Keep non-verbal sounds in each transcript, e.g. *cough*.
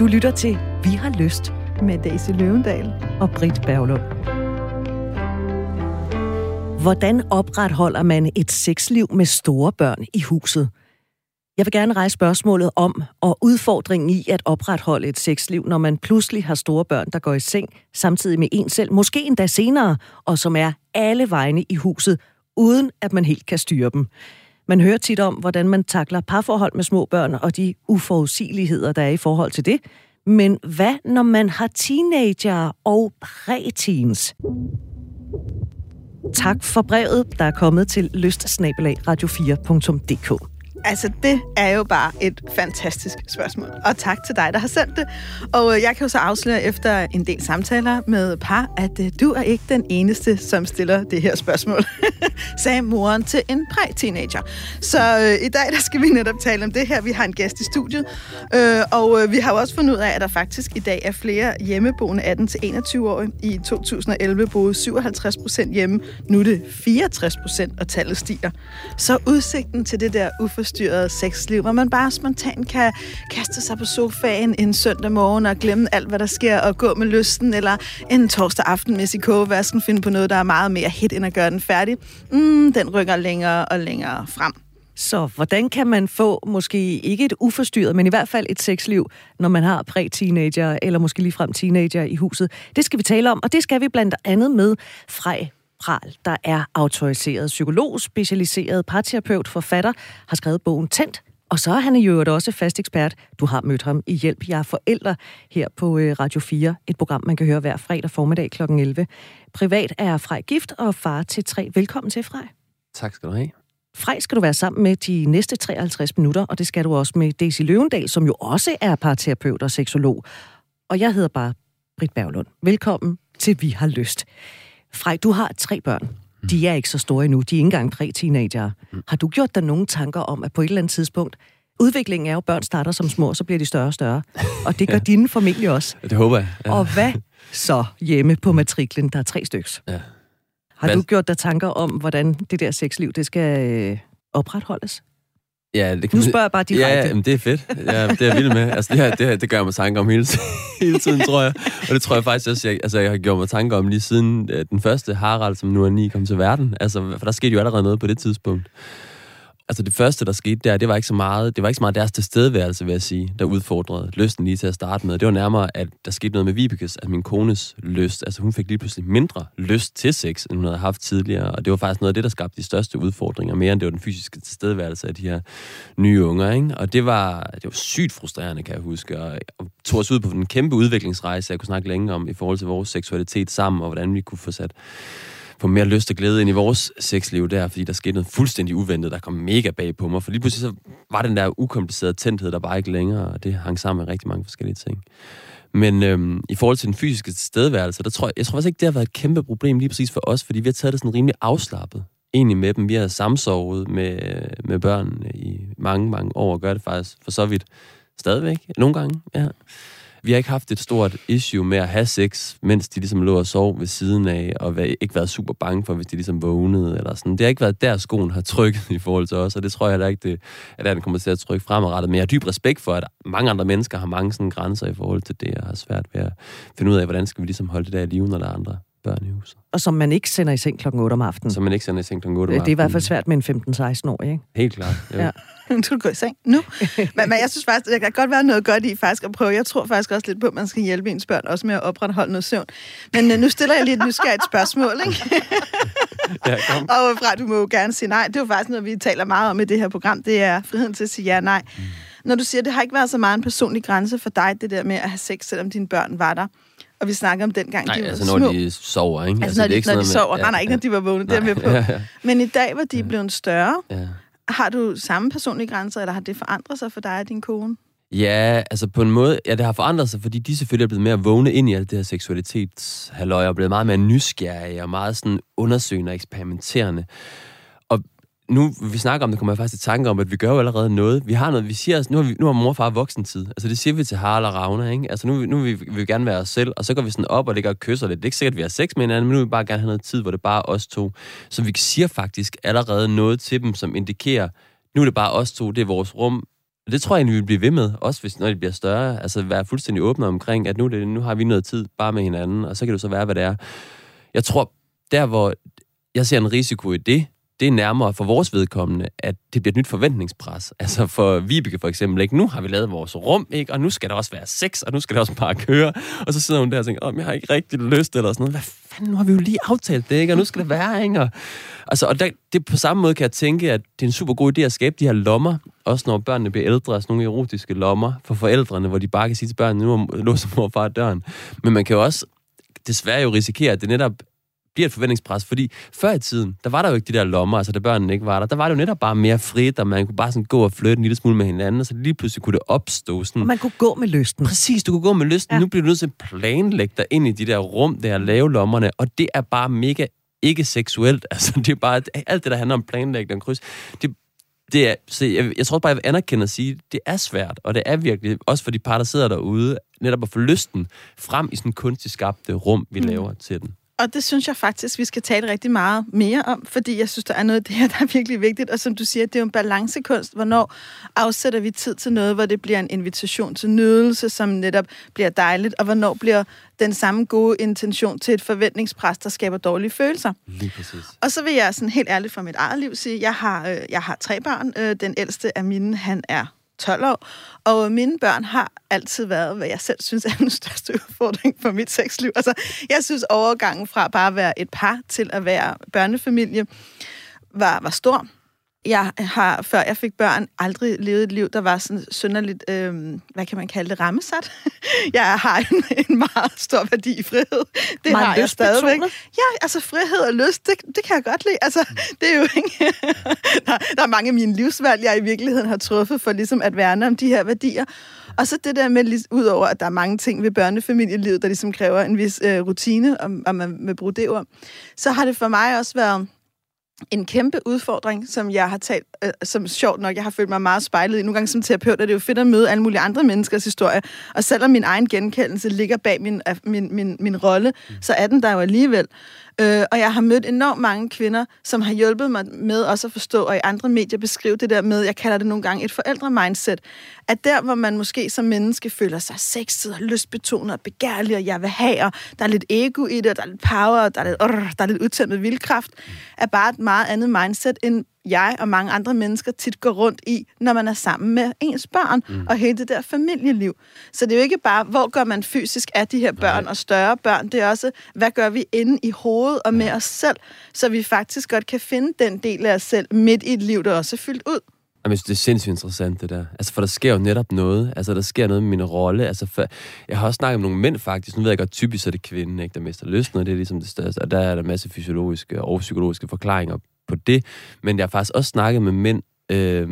Du lytter til Vi har lyst med Daisy Løvendal. og Britt Berglund. Hvordan opretholder man et sexliv med store børn i huset? Jeg vil gerne rejse spørgsmålet om og udfordringen i at opretholde et sexliv, når man pludselig har store børn, der går i seng samtidig med en selv, måske endda senere, og som er alle vegne i huset, uden at man helt kan styre dem. Man hører tit om, hvordan man takler parforhold med små børn og de uforudsigeligheder, der er i forhold til det. Men hvad, når man har teenager og præteens? Tak for brevet, der er kommet til lystsnabelag radio4.dk. Altså, det er jo bare et fantastisk spørgsmål. Og tak til dig, der har sendt det. Og øh, jeg kan jo så afsløre efter en del samtaler med par, at øh, du er ikke den eneste, som stiller det her spørgsmål, *laughs* sagde moren til en præ-teenager. Så øh, i dag, der skal vi netop tale om det her. Vi har en gæst i studiet, øh, og øh, vi har jo også fundet ud af, at der faktisk i dag er flere hjemmeboende 18-21-årige. I 2011 boede 57 procent hjemme. Nu er det 64 procent, og tallet stiger. Så udsigten til det der uforstyrrede sexliv, hvor man bare spontant kan kaste sig på sofaen en søndag morgen og glemme alt, hvad der sker, og gå med lysten, eller en torsdag aften med i kogevasken finde på noget, der er meget mere hit, end at gøre den færdig. Mm, den rykker længere og længere frem. Så hvordan kan man få måske ikke et uforstyrret, men i hvert fald et sexliv, når man har præ-teenager, eller måske ligefrem teenager i huset? Det skal vi tale om, og det skal vi blandt andet med Frej Pral, der er autoriseret psykolog, specialiseret parterapeut, forfatter, har skrevet bogen Tændt, og så er han jo også fast ekspert. Du har mødt ham i Hjælp, jeg er forældre her på øh, Radio 4. Et program, man kan høre hver fredag formiddag kl. 11. Privat er Frej gift og far til tre. Velkommen til, Frej. Tak skal du have. Frej skal du være sammen med de næste 53 minutter, og det skal du også med Daisy Løvendal, som jo også er parterapeut og seksolog. Og jeg hedder bare Britt Berglund. Velkommen til Vi har lyst. Frej, du har tre børn. De er ikke så store endnu. De er ikke engang præ-teenager. Har du gjort dig nogle tanker om, at på et eller andet tidspunkt, udviklingen er jo, at børn starter som små, og så bliver de større og større. Og det gør *laughs* dine familie også. Det håber jeg. Ja. Og hvad så hjemme på matriklen? Der er tre styks. Ja. Har Hvad- du gjort dig tanker om, hvordan det der sexliv, det skal øh, opretholdes? Ja, det kan Nu spørger jeg bare direkte. Ja, jamen, det er fedt. Ja, det er jeg vild med. Altså, det, her, det, her, det gør jeg mig tanker om hele, *laughs* hele tiden, tror jeg. Og det tror jeg faktisk også, jeg, altså, jeg har gjort mig tanker om lige siden øh, den første Harald, som nu er ni, kom til verden. Altså, for der skete jo allerede noget på det tidspunkt. Altså det første, der skete der, det var ikke så meget, det var ikke så meget deres tilstedeværelse, vil jeg sige, der udfordrede lysten lige til at starte med. Det var nærmere, at der skete noget med Vibekes, at min kones lyst. Altså hun fik lige pludselig mindre lyst til sex, end hun havde haft tidligere. Og det var faktisk noget af det, der skabte de største udfordringer, mere end det var den fysiske tilstedeværelse af de her nye unger. Ikke? Og det var, det var sygt frustrerende, kan jeg huske. Og, og tog os ud på en kæmpe udviklingsrejse, jeg kunne snakke længe om, i forhold til vores seksualitet sammen, og hvordan vi kunne få sat få mere lyst og glæde ind i vores sexliv der, fordi der skete noget fuldstændig uventet, der kom mega bag på mig. For lige pludselig så var den der ukomplicerede tændthed der bare ikke længere, og det hang sammen med rigtig mange forskellige ting. Men øhm, i forhold til den fysiske tilstedeværelse, der tror jeg, jeg tror faktisk ikke, det har været et kæmpe problem lige præcis for os, fordi vi har taget det sådan rimelig afslappet egentlig med dem. Vi har samsovet med, øh, med børn i mange, mange år, og gør det faktisk for så vidt stadigvæk. Nogle gange, ja. Vi har ikke haft et stort issue med at have sex, mens de ligesom lå og sov ved siden af, og ikke været super bange for, hvis de ligesom vågnede, eller sådan. Det har ikke været der, skoen har trykket i forhold til os, og det tror jeg heller ikke, det, at den kommer til at trykke fremadrettet. Men jeg har dyb respekt for, at mange andre mennesker har mange sådan grænser i forhold til det, og har svært ved at finde ud af, hvordan skal vi ligesom holde det der i live, når der er andre børn i huset. Og som man ikke sender i seng klokken 8 om aftenen. Så man ikke sender i seng kl. 8 om det er i hvert fald aftenen. svært med en 15-16-årig, ikke? Helt klart. Jo. Ja. Ja. *laughs* Nu skal du gå i seng nu. men, men jeg synes faktisk, der kan godt være noget godt i faktisk at prøve. Jeg tror faktisk også lidt på, at man skal hjælpe ens børn også med at opretholde noget søvn. Men øh, nu stiller jeg lige et nysgerrigt spørgsmål, ikke? *laughs* ja, kom. Og fra, du må jo gerne sige nej. Det er jo faktisk noget, vi taler meget om i det her program. Det er friheden til at sige ja og nej. Mm. Når du siger, at det har ikke været så meget en personlig grænse for dig, det der med at have sex, selvom dine børn var der. Og vi snakker om dengang, Nej, de var altså små. når de sover, ikke? Altså, når, de, det er når de sover. med- Nej, nej, ikke når de var vågne, det er med på. Ja, *laughs* ja, Men i dag, hvor de er blevet større, ja har du samme personlige grænser, eller har det forandret sig for dig og din kone? Ja, altså på en måde, ja, det har forandret sig, fordi de selvfølgelig er blevet mere vågne ind i alt det her seksualitetshalløj, og blevet meget mere nysgerrige, og meget sådan undersøgende og eksperimenterende. Nu vi snakker om det, kommer jeg faktisk i tanke om, at vi gør jo allerede noget. Vi har noget, vi siger, nu har, vi, nu har mor og far voksentid. Altså det siger vi til Harald og Ravner, ikke? Altså nu, nu vil vi, vil vi gerne være os selv, og så går vi sådan op og ligger og kysser lidt. Det er ikke sikkert, at vi har sex med hinanden, men nu vil vi bare gerne have noget tid, hvor det bare er os to. Så vi siger faktisk allerede noget til dem, som indikerer, nu er det bare os to, det er vores rum, Og Det tror jeg egentlig, vi vil blive ved med, også hvis, når det bliver større. Altså være fuldstændig åbne omkring, at nu, det, nu har vi noget tid bare med hinanden, og så kan det så være, hvad det er. Jeg tror, der hvor jeg ser en risiko i det, det er nærmere for vores vedkommende, at det bliver et nyt forventningspres. Altså for Vibeke for eksempel, ikke? nu har vi lavet vores rum, ikke? og nu skal der også være sex, og nu skal der også bare køre. Og så sidder hun der og tænker, Åh, jeg har ikke rigtig lyst, eller sådan noget. Hvad fanden, nu har vi jo lige aftalt det, ikke? og nu skal det være. Ikke? Og, altså, og der, det på samme måde kan jeg tænke, at det er en super god idé at skabe de her lommer, også når børnene bliver ældre, sådan nogle erotiske lommer for forældrene, hvor de bare kan sige til børnene, nu låser mor og far døren. Men man kan jo også desværre jo risikere, at det netop bliver et forventningspres, fordi før i tiden, der var der jo ikke de der lommer, altså da børnene ikke var der, der var det jo netop bare mere frit, og man kunne bare sådan gå og flytte en lille smule med hinanden, og så lige pludselig kunne det opstå sådan... Og man kunne gå med lysten. Præcis, du kunne gå med lysten. Ja. Nu bliver du nødt til at planlægge dig ind i de der rum, der lave lommerne, og det er bare mega ikke seksuelt. *laughs* Altså, det er bare alt det, der handler om planlægning og kryds. Det, det er, så jeg, jeg tror bare, jeg vil anerkende at sige, det er svært, og det er virkelig, også for de par, der sidder derude, netop at få lysten frem i sådan kunstigt skabte rum, vi mm. laver til den og det synes jeg faktisk, vi skal tale rigtig meget mere om, fordi jeg synes, der er noget *laughs* af det her, der er virkelig vigtigt. Og som du siger, det er jo en balancekunst. Hvornår afsætter vi tid til noget, hvor det bliver en invitation til nydelse, som netop bliver dejligt, og hvornår bliver den samme gode intention til et forventningspres, der skaber dårlige følelser. Lige præcis. Og så vil jeg sådan helt ærligt fra mit eget liv sige, jeg har, øh, jeg har tre børn. Øh, den ældste af mine, han er 12 år. Og mine børn har altid været, hvad jeg selv synes er *laughs* den største udfordring for mit sexliv. Altså, jeg synes overgangen fra bare at være et par til at være børnefamilie var, var stor jeg har, før jeg fik børn, aldrig levet et liv, der var sådan synderligt, øh, hvad kan man kalde det, rammesat. *laughs* jeg har en, en meget stor værdi i frihed. Det meget har jeg stadigvæk. Ja, altså frihed og lyst, det, det kan jeg godt lide. Altså, det er jo ikke... *laughs* der, der er mange af mine livsvalg, jeg i virkeligheden har truffet for ligesom at værne om de her værdier. Og så det der med, udover at der er mange ting ved børnefamilielivet, der ligesom kræver en vis øh, rutine, om, om man vil bruge det ord, så har det for mig også været en kæmpe udfordring, som jeg har talt, øh, som sjovt nok, jeg har følt mig meget spejlet i. Nogle gange som terapeut er det jo fedt at møde alle mulige andre menneskers historie, og selvom min egen genkendelse ligger bag min, min, min, min rolle, mm. så er den der jo alligevel. Øh, og jeg har mødt enormt mange kvinder, som har hjulpet mig med også at forstå, og i andre medier beskrive det der med, jeg kalder det nogle gange et forældre-mindset, at der, hvor man måske som menneske føler sig sexet og lystbetonet og begærlig, og jeg vil have, og der er lidt ego i det, og der er lidt power, og der er lidt, uh, der er lidt udtændt med vildkraft, er bare et meget andet mindset, end jeg og mange andre mennesker tit går rundt i, når man er sammen med ens børn mm. og hele det der familieliv. Så det er jo ikke bare, hvor gør man fysisk af de her børn Nej. og større børn. Det er også, hvad gør vi inde i hovedet og med ja. os selv, så vi faktisk godt kan finde den del af os selv midt i et liv, der også er fyldt ud. Jamen, det er sindssygt interessant, det der. Altså, for der sker jo netop noget. Altså, der sker noget med min rolle. Altså, for, jeg har også snakket med nogle mænd, faktisk. Nu ved jeg godt, typisk er det kvinden, ikke, der mister lysten, og det er ligesom det største. Og der er der masse fysiologiske og psykologiske forklaringer på det. Men jeg har faktisk også snakket med mænd, øh,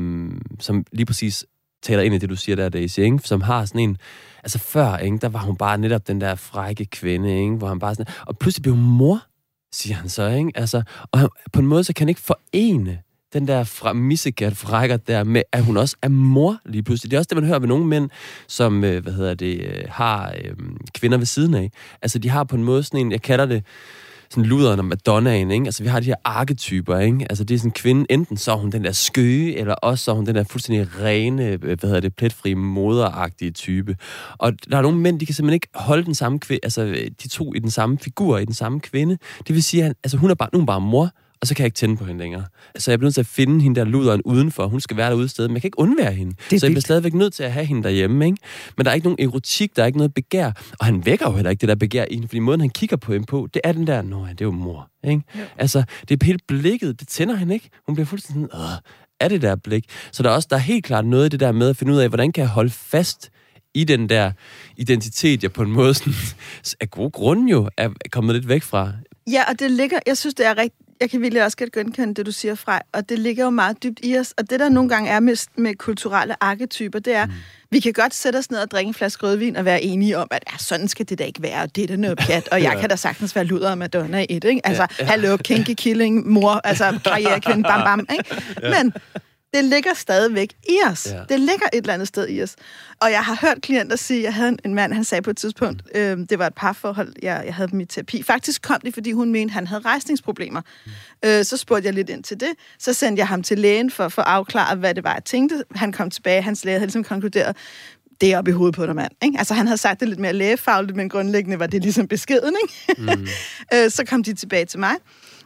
som lige præcis taler ind i det, du siger der, Daisy, ikke? som har sådan en... Altså før, ikke? der var hun bare netop den der frække kvinde, ikke? hvor han bare sådan... Og pludselig blev hun mor, siger han så, ikke? Altså, og han, på en måde, så kan han ikke forene den der fra missegat frækker der med, at hun også er mor lige pludselig. Det er også det, man hører ved nogle mænd, som, øh, hvad hedder det, øh, har øh, kvinder ved siden af. Altså, de har på en måde sådan en, jeg kalder det, sådan luderen og Madonnaen, ikke? Altså, vi har de her arketyper, ikke? Altså, det er sådan en kvinde, enten så er hun den der skøge, eller også så er hun den der fuldstændig rene, øh, hvad hedder det, pletfri, moderagtige type. Og der er nogle mænd, de kan simpelthen ikke holde den samme kvinde, altså, øh, de to i den samme figur, i den samme kvinde. Det vil sige, at altså, hun er bare, nu er bare mor, og så kan jeg ikke tænde på hende længere. Så jeg bliver nødt til at finde hende der luderen udenfor. Hun skal være derude sted, men jeg kan ikke undvære hende. Så jeg bliver stadigvæk nødt til at have hende derhjemme. Ikke? Men der er ikke nogen erotik, der er ikke noget begær. Og han vækker jo heller ikke det der begær i hende, fordi måden, han kigger på hende på, det er den der, nå det er jo mor. Ikke? Ja. Altså, det er helt blikket, det tænder hende ikke. Hun bliver fuldstændig sådan, Åh, er det der blik. Så der er også der er helt klart noget i det der med at finde ud af, hvordan kan jeg holde fast i den der identitet, jeg på en måde sådan, *laughs* af gode grunde jo er kommet lidt væk fra. Ja, og det ligger, jeg synes, det er rigtig, jeg kan virkelig også godt genkende det, du siger fra, og det ligger jo meget dybt i os. Og det, der nogle gange er med, med kulturelle arketyper, det er, mm. vi kan godt sætte os ned og drikke en flaske rødvin og være enige om, at ja, sådan skal det da ikke være, og det er da noget pjat, og *laughs* jeg ja. kan da sagtens være luder og Madonna i et, ikke? Altså, ja, ja. hallo, kinky killing, mor, altså karrierekvinde, bam bam, *laughs* ikke? Ja. Men det ligger stadigvæk i os. Ja. Det ligger et eller andet sted i os. Og jeg har hørt klienter sige, jeg havde en mand, han sagde på et tidspunkt, øh, det var et parforhold, jeg, jeg havde dem i terapi. Faktisk kom det, fordi hun mente, han havde rejsningsproblemer. Mm. Øh, så spurgte jeg lidt ind til det. Så sendte jeg ham til lægen for, for at afklare, hvad det var, jeg tænkte. Han kom tilbage, hans læge havde ligesom konkluderet, det er op i hovedet på dig, mand. Ikke? Altså, han havde sagt det lidt mere lægefagligt, men grundlæggende var det ligesom beskeden. Ikke? Mm. *laughs* øh, så kom de tilbage til mig.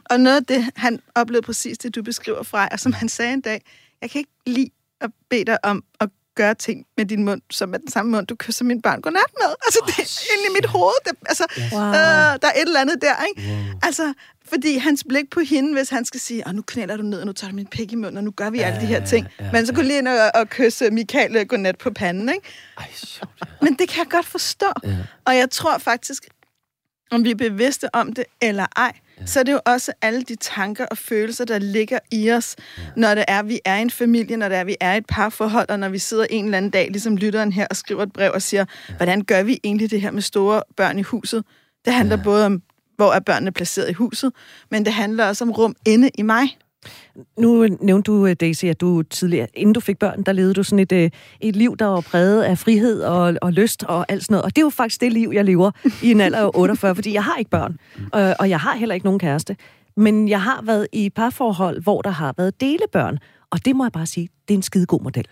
Og noget af det, han oplevede præcis det, du beskriver fra, og som han sagde en dag, jeg kan ikke lide at bede dig om at gøre ting med din mund, som er den samme mund, du kysser min barn godnat med. Altså, det er inde i mit hoved. Det, altså, wow. øh, der er et eller andet der, ikke? Wow. Altså, fordi hans blik på hende, hvis han skal sige, nu knælder du ned, og nu tager du min pik i munden, og nu gør vi ja, alle de her ting. Ja, Men så kunne lige ind og, og kysse Michael øh, godnat på panden, ikke? Ej, sjovt, ja. Men det kan jeg godt forstå. Ja. Og jeg tror faktisk, om vi er bevidste om det eller ej, ja. så er det jo også alle de tanker og følelser, der ligger i os, ja. når det er, vi er en familie, når det er, vi er et parforhold, og når vi sidder en eller anden dag, ligesom lytteren her, og skriver et brev og siger, ja. hvordan gør vi egentlig det her med store børn i huset? Det handler ja. både om, hvor er børnene placeret i huset, men det handler også om rum inde i mig. Nu nævnte du, øh, Daisy, at du tidligere, inden du fik børn, der levede du sådan et, øh, et liv, der var præget af frihed og, og lyst og alt sådan noget. Og det er jo faktisk det liv, jeg lever i en alder af *laughs* 48, fordi jeg har ikke børn, og, og jeg har heller ikke nogen kæreste. Men jeg har været i parforhold, hvor der har været delebørn. Og det må jeg bare sige, det er en skide god model.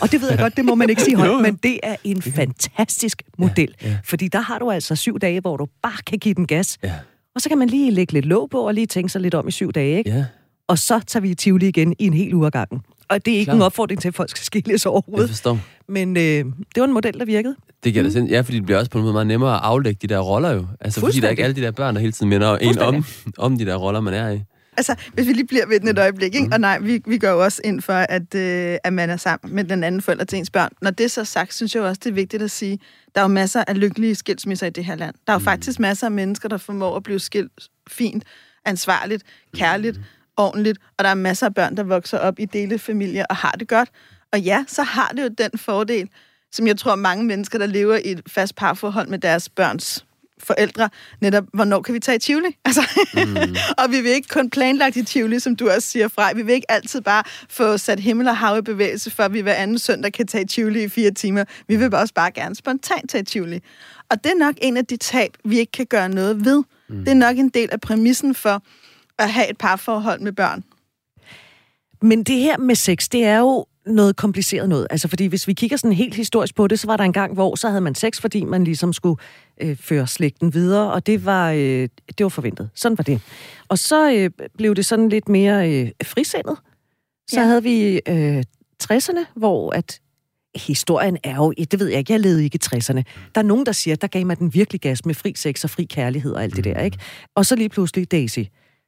Og det ved jeg godt, det må man ikke sige *laughs* højt, men det er en fantastisk model. Ja, ja. Fordi der har du altså syv dage, hvor du bare kan give den gas. Ja. Og så kan man lige lægge lidt låg på og lige tænke sig lidt om i syv dage, ikke? Ja og så tager vi i Tivoli igen i en hel uge gangen. Og det er ikke Klar. en opfordring til, at folk skal skilles overhovedet. Jeg forstår. Men øh, det var en model, der virkede. Det giver mm. det Ja, fordi det bliver også på en måde meget nemmere at aflægge de der roller jo. Altså fordi der er ikke alle de der børn, der hele tiden minder en om, om de der roller, man er i. Altså, hvis vi lige bliver ved den et øjeblik, ikke? Mm. og nej, vi, vi går jo også ind for, at, øh, at man er sammen med den anden forælder til ens børn. Når det er så sagt, synes jeg også, det er vigtigt at sige, der er jo masser af lykkelige skilsmisser i det her land. Der er jo mm. faktisk masser af mennesker, der formår at blive skilt fint, ansvarligt, kærligt, mm ordentligt, og der er masser af børn, der vokser op i delefamilier og har det godt. Og ja, så har det jo den fordel, som jeg tror mange mennesker, der lever i et fast parforhold med deres børns forældre, netop, hvornår kan vi tage i Tivoli? *laughs* Altså, mm. og vi vil ikke kun planlagt i Tivoli, som du også siger fra. Vi vil ikke altid bare få sat himmel og hav i bevægelse, for vi hver anden søndag kan tage i Tivoli i fire timer. Vi vil også bare gerne spontant tage i Tivoli. Og det er nok en af de tab, vi ikke kan gøre noget ved. Mm. Det er nok en del af præmissen for, at have et parforhold med børn. Men det her med sex, det er jo noget kompliceret noget. Altså fordi hvis vi kigger sådan helt historisk på det, så var der en gang, hvor så havde man sex, fordi man ligesom skulle øh, føre slægten videre, og det var, øh, det var forventet. Sådan var det. Og så øh, blev det sådan lidt mere øh, frisindet. Så ja. havde vi øh, 60'erne, hvor at historien er jo, det ved jeg ikke, jeg levede ikke i 60'erne. Der er nogen, der siger, der gav man den virkelig gas med fri sex og fri kærlighed og alt det der, ikke? Og så lige pludselig Daisy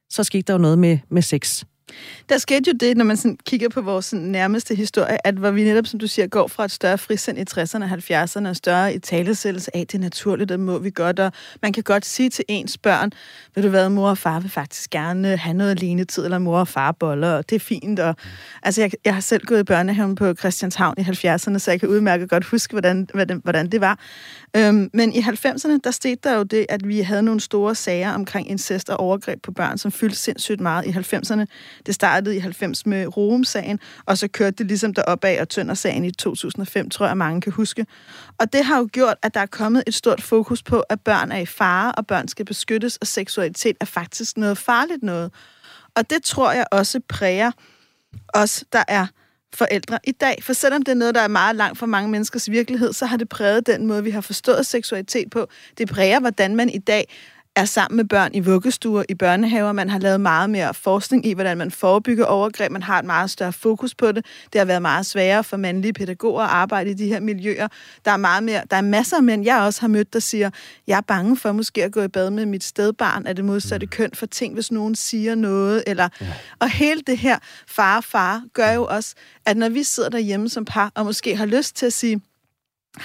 så skete der jo noget med, med sex. Der skete jo det, når man sådan kigger på vores sådan nærmeste historie, at hvor vi netop, som du siger, går fra et større frisind i 60'erne og 70'erne, og større i talesættelse af, det er naturligt, det må vi godt, og man kan godt sige til ens børn, ved du hvad, mor og far vil faktisk gerne have noget alene tid, eller mor og far boller, og det er fint. Og, altså, jeg, jeg har selv gået i børnehaven på Christianshavn i 70'erne, så jeg kan udmærket godt huske, hvordan, hvordan, hvordan det var. Øhm, men i 90'erne, der stod der jo det, at vi havde nogle store sager omkring incest og overgreb på børn, som fyldte sindssygt meget i 90'erne. Det startede i 90 med Room-sagen, og så kørte det ligesom deropad og Tønder-sagen i 2005, tror jeg, mange kan huske. Og det har jo gjort, at der er kommet et stort fokus på, at børn er i fare, og børn skal beskyttes, og seksualitet er faktisk noget farligt noget. Og det tror jeg også præger os, der er forældre i dag. For selvom det er noget, der er meget langt fra mange menneskers virkelighed, så har det præget den måde, vi har forstået seksualitet på. Det præger, hvordan man i dag er sammen med børn i vuggestuer, i børnehaver. Man har lavet meget mere forskning i, hvordan man forebygger overgreb. Man har et meget større fokus på det. Det har været meget sværere for mandlige pædagoger at arbejde i de her miljøer. Der er, meget mere, der er masser af mænd, jeg også har mødt, der siger, jeg er bange for måske at gå i bad med mit stedbarn af det modsatte mm. køn for ting, hvis nogen siger noget. Eller, ja. Og hele det her far-far gør jo også, at når vi sidder derhjemme som par, og måske har lyst til at sige,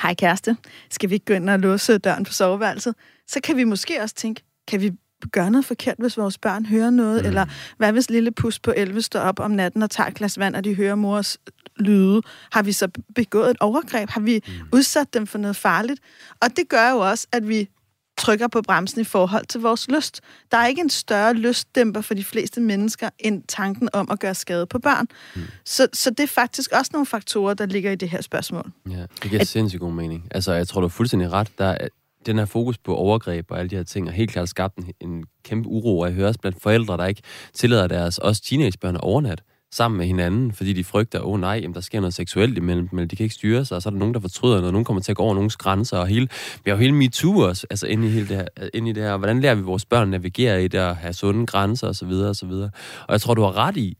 hej kæreste, skal vi ikke gå ind og låse døren på soveværelset? Så kan vi måske også tænke, kan vi gøre noget forkert, hvis vores børn hører noget? Mm. Eller hvad hvis lille pus på 11 står op om natten og tager et glas vand, og de hører mors lyde? Har vi så begået et overgreb? Har vi mm. udsat dem for noget farligt? Og det gør jo også, at vi trykker på bremsen i forhold til vores lyst. Der er ikke en større lystdæmper for de fleste mennesker, end tanken om at gøre skade på børn. Mm. Så, så det er faktisk også nogle faktorer, der ligger i det her spørgsmål. Ja, det giver at... sindssygt god mening. Altså, jeg tror, du er fuldstændig ret. Der er, den her fokus på overgreb og alle de her ting har helt klart skabt en, en kæmpe uro, og jeg hører også blandt forældre, der ikke tillader deres også teenagebørn at overnatte sammen med hinanden, fordi de frygter, åh oh, nej, jamen, der sker noget seksuelt imellem dem, de kan ikke styre sig, og så er der nogen, der fortryder noget, nogen kommer til at gå over nogens grænser, og hele, vi har jo hele MeToo også, altså inde i, hele det her, inde i det her, hvordan lærer vi vores børn at navigere i det, og have sunde grænser, og så videre, og så videre. Og jeg tror, du har ret i,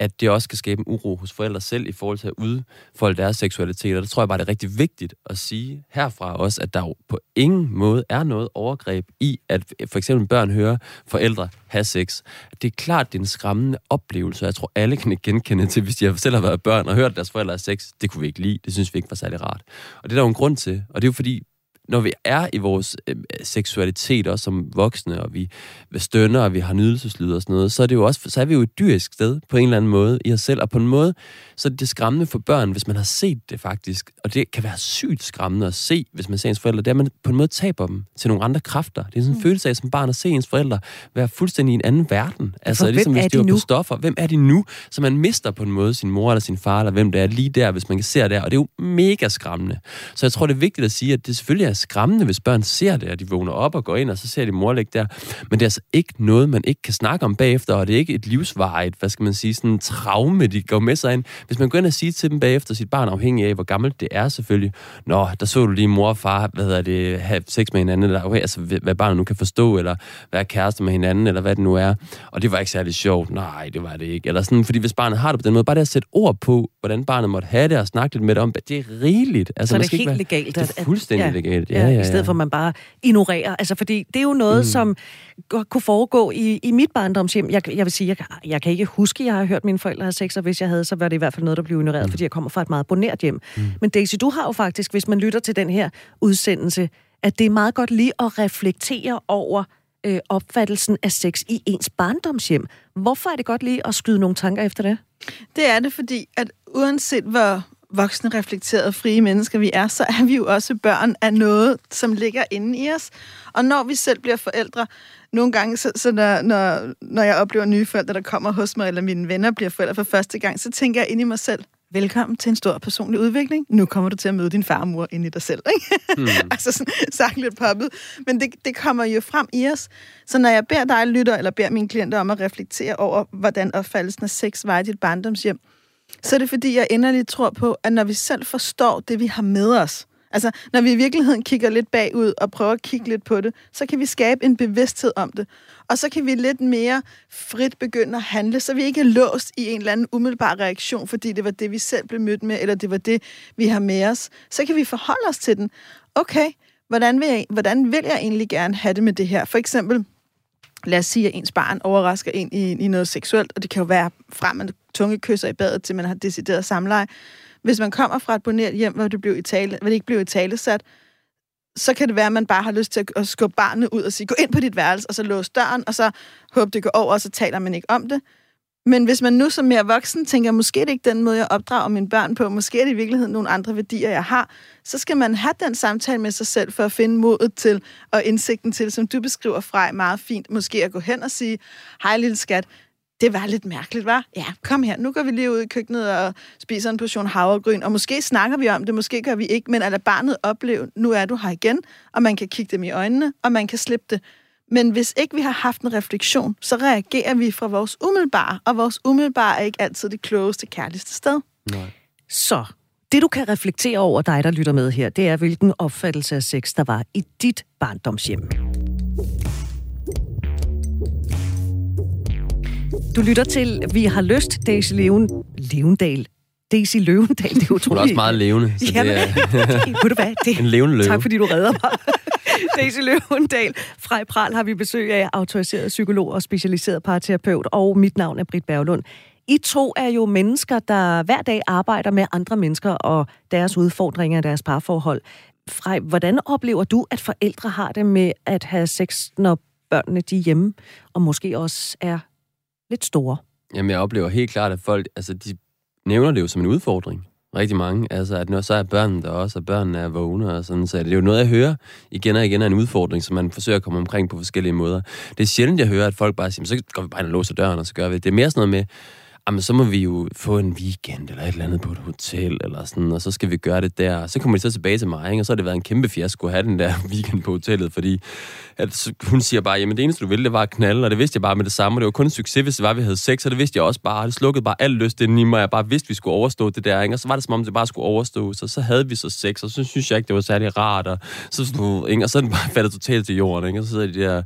at det også kan skabe en uro hos forældre selv i forhold til at udfolde deres seksualitet. Og det tror jeg bare, det er rigtig vigtigt at sige herfra også, at der jo på ingen måde er noget overgreb i, at for eksempel børn hører forældre have sex. Det er klart, det er en skræmmende oplevelse, og jeg tror, alle kan genkende til, hvis de selv har været børn og hørt, at deres forældre har sex. Det kunne vi ikke lide. Det synes vi ikke var særlig rart. Og det er der jo en grund til. Og det er jo fordi, når vi er i vores øh, seksualitet, også som voksne, og vi stønner, og vi har nydelseslyd og sådan noget, så er, det jo også, så er vi jo et dyrisk sted på en eller anden måde i os selv, og på en måde, så er det skræmmende for børn, hvis man har set det faktisk, og det kan være sygt skræmmende at se, hvis man ser ens forældre, det er, at man på en måde taber dem til nogle andre kræfter. Det er sådan en mm. følelse af, som barn at se ens forældre være fuldstændig i en anden verden. Altså, for ligesom, hvis de, de på stoffer. Hvem er de nu? Så man mister på en måde sin mor eller sin far, eller hvem det er lige der, hvis man kan se der, og det er jo mega skræmmende. Så jeg tror, det er vigtigt at sige, at det selvfølgelig er skræmmende, hvis børn ser det, og de vågner op og går ind, og så ser de mor ligge der. Men det er altså ikke noget, man ikke kan snakke om bagefter, og det er ikke et livsvarigt, hvad skal man sige, sådan en traume, de går med sig ind. Hvis man går ind og siger til dem bagefter, sit barn afhængig af, hvor gammelt det er selvfølgelig, Nå, der så du lige mor og far, hvad hedder det, have sex med hinanden, eller okay, altså, hvad barnet nu kan forstå, eller være kæreste med hinanden, eller hvad det nu er. Og det var ikke særlig sjovt. Nej, det var det ikke. Eller sådan, fordi hvis barnet har det på den måde, bare det at sætte ord på, hvordan barnet måtte have det, og snakke lidt med det om, det er rigeligt. Altså, så det er helt være, legalt. Det er fuldstændig at, legalt. Ja, ja, ja, I stedet for, at man bare ignorerer. Altså, fordi det er jo noget, mm. som kunne foregå i, i mit barndomshjem. Jeg, jeg vil sige, jeg, jeg kan ikke huske, at jeg har hørt mine forældre have sex, og hvis jeg havde, så var det i hvert fald noget, der blev ignoreret, mm. fordi jeg kommer fra et meget bonert hjem. Mm. Men Daisy, du har jo faktisk, hvis man lytter til den her udsendelse, at det er meget godt lige at reflektere over øh, opfattelsen af sex i ens barndomshjem. Hvorfor er det godt lige at skyde nogle tanker efter det? Det er det, fordi at uanset hvor voksne, reflekterede, frie mennesker vi er, så er vi jo også børn af noget, som ligger inde i os. Og når vi selv bliver forældre, nogle gange, så, så når, når, når jeg oplever nye forældre, der kommer hos mig, eller mine venner bliver forældre for første gang, så tænker jeg ind i mig selv, velkommen til en stor personlig udvikling. Nu kommer du til at møde din far og mor ind i dig selv. Ikke? *laughs* Mm. *laughs* altså sådan, sagt lidt poppet. Men det, det kommer jo frem i os. Så når jeg beder dig, lytter, eller beder mine klienter om at reflektere over, hvordan opfattelsen af sex var i dit barndomshjem, så er det fordi, jeg enderligt tror på, at når vi selv forstår det, vi har med os, altså når vi i virkeligheden kigger lidt bagud og prøver at kigge lidt på det, så kan vi skabe en bevidsthed om det. Og så kan vi lidt mere frit begynde at handle, så vi ikke er låst i en eller anden umiddelbar reaktion, fordi det var det, vi selv blev mødt med, eller det var det, vi har med os. Så kan vi forholde os til den. Okay, hvordan vil jeg, hvordan vil jeg egentlig gerne have det med det her? For eksempel, lad os sige, at ens barn overrasker en i, i noget seksuelt, og det kan jo være fra, man tunge kysser i badet, til man har decideret samleje. Hvis man kommer fra et boneret hjem, hvor det, blev i tale, hvor det ikke blev i tale sat, så kan det være, at man bare har lyst til at skubbe barnet ud og sige, gå ind på dit værelse, og så låse døren, og så håbe, det går over, og så taler man ikke om det. Men hvis man nu som mere voksen tænker, måske er det ikke den måde, jeg opdrager mine børn på, måske er det i virkeligheden nogle andre værdier, jeg har, så skal man have den samtale med sig selv for at finde modet til og indsigten til, som du beskriver fra meget fint, måske at gå hen og sige, hej lille skat, det var lidt mærkeligt, var? Ja, kom her, nu går vi lige ud i køkkenet og spiser en portion havregryn, og måske snakker vi om det, måske gør vi ikke, men at lade barnet opleve, nu er du her igen, og man kan kigge dem i øjnene, og man kan slippe det. Men hvis ikke vi har haft en refleksion, så reagerer vi fra vores umiddelbare, og vores umiddelbare er ikke altid det klogeste, kærligste sted. Nej. Så det, du kan reflektere over dig, der lytter med her, det er, hvilken opfattelse af sex, der var i dit barndomshjem. Du lytter til Vi har lyst, Daisy Leven, Levendal. Daisy Løvendal, det er utroligt. Hun er også meget levende. Så Jamen, det er... *laughs* ved du hvad? Det... En levende løve. Tak fordi du redder mig. *laughs* Daisy Løvendal. Fra i Pral har vi besøg af autoriseret psykolog og specialiseret parterapeut, og mit navn er Britt Berglund. I to er jo mennesker, der hver dag arbejder med andre mennesker og deres udfordringer i deres parforhold. Frej, hvordan oplever du, at forældre har det med at have sex, når børnene de er hjemme, og måske også er lidt store? Jamen, jeg oplever helt klart, at folk, altså, de nævner det jo som en udfordring rigtig mange. Altså, at når så er børnene der også, og børnene er vågne og sådan, så det er jo noget, jeg hører igen og igen er en udfordring, som man forsøger at komme omkring på forskellige måder. Det er sjældent, jeg hører, at folk bare siger, så går vi bare ind og låser døren, og så gør vi det. Det er mere sådan noget med, jamen så må vi jo få en weekend eller et eller andet på et hotel, eller sådan, og så skal vi gøre det der. Så kommer de så tilbage til mig, ikke? og så har det været en kæmpe fiasko at have den der *laughs* weekend på hotellet, fordi at hun siger bare, jamen det eneste du ville, det var at knalde, og det vidste jeg bare med det samme, og det var kun en succes, hvis det var, at vi havde sex, og det vidste jeg også bare, det slukkede bare alt lyst inden i mig, jeg bare vidste, at vi skulle overstå det der, ikke? og så var det som om, det bare skulle overstå, så, så havde vi så sex, og så synes jeg ikke, det var særlig rart, og så, ikke? og så er bare faldet totalt til jorden, ikke? og så sidder de der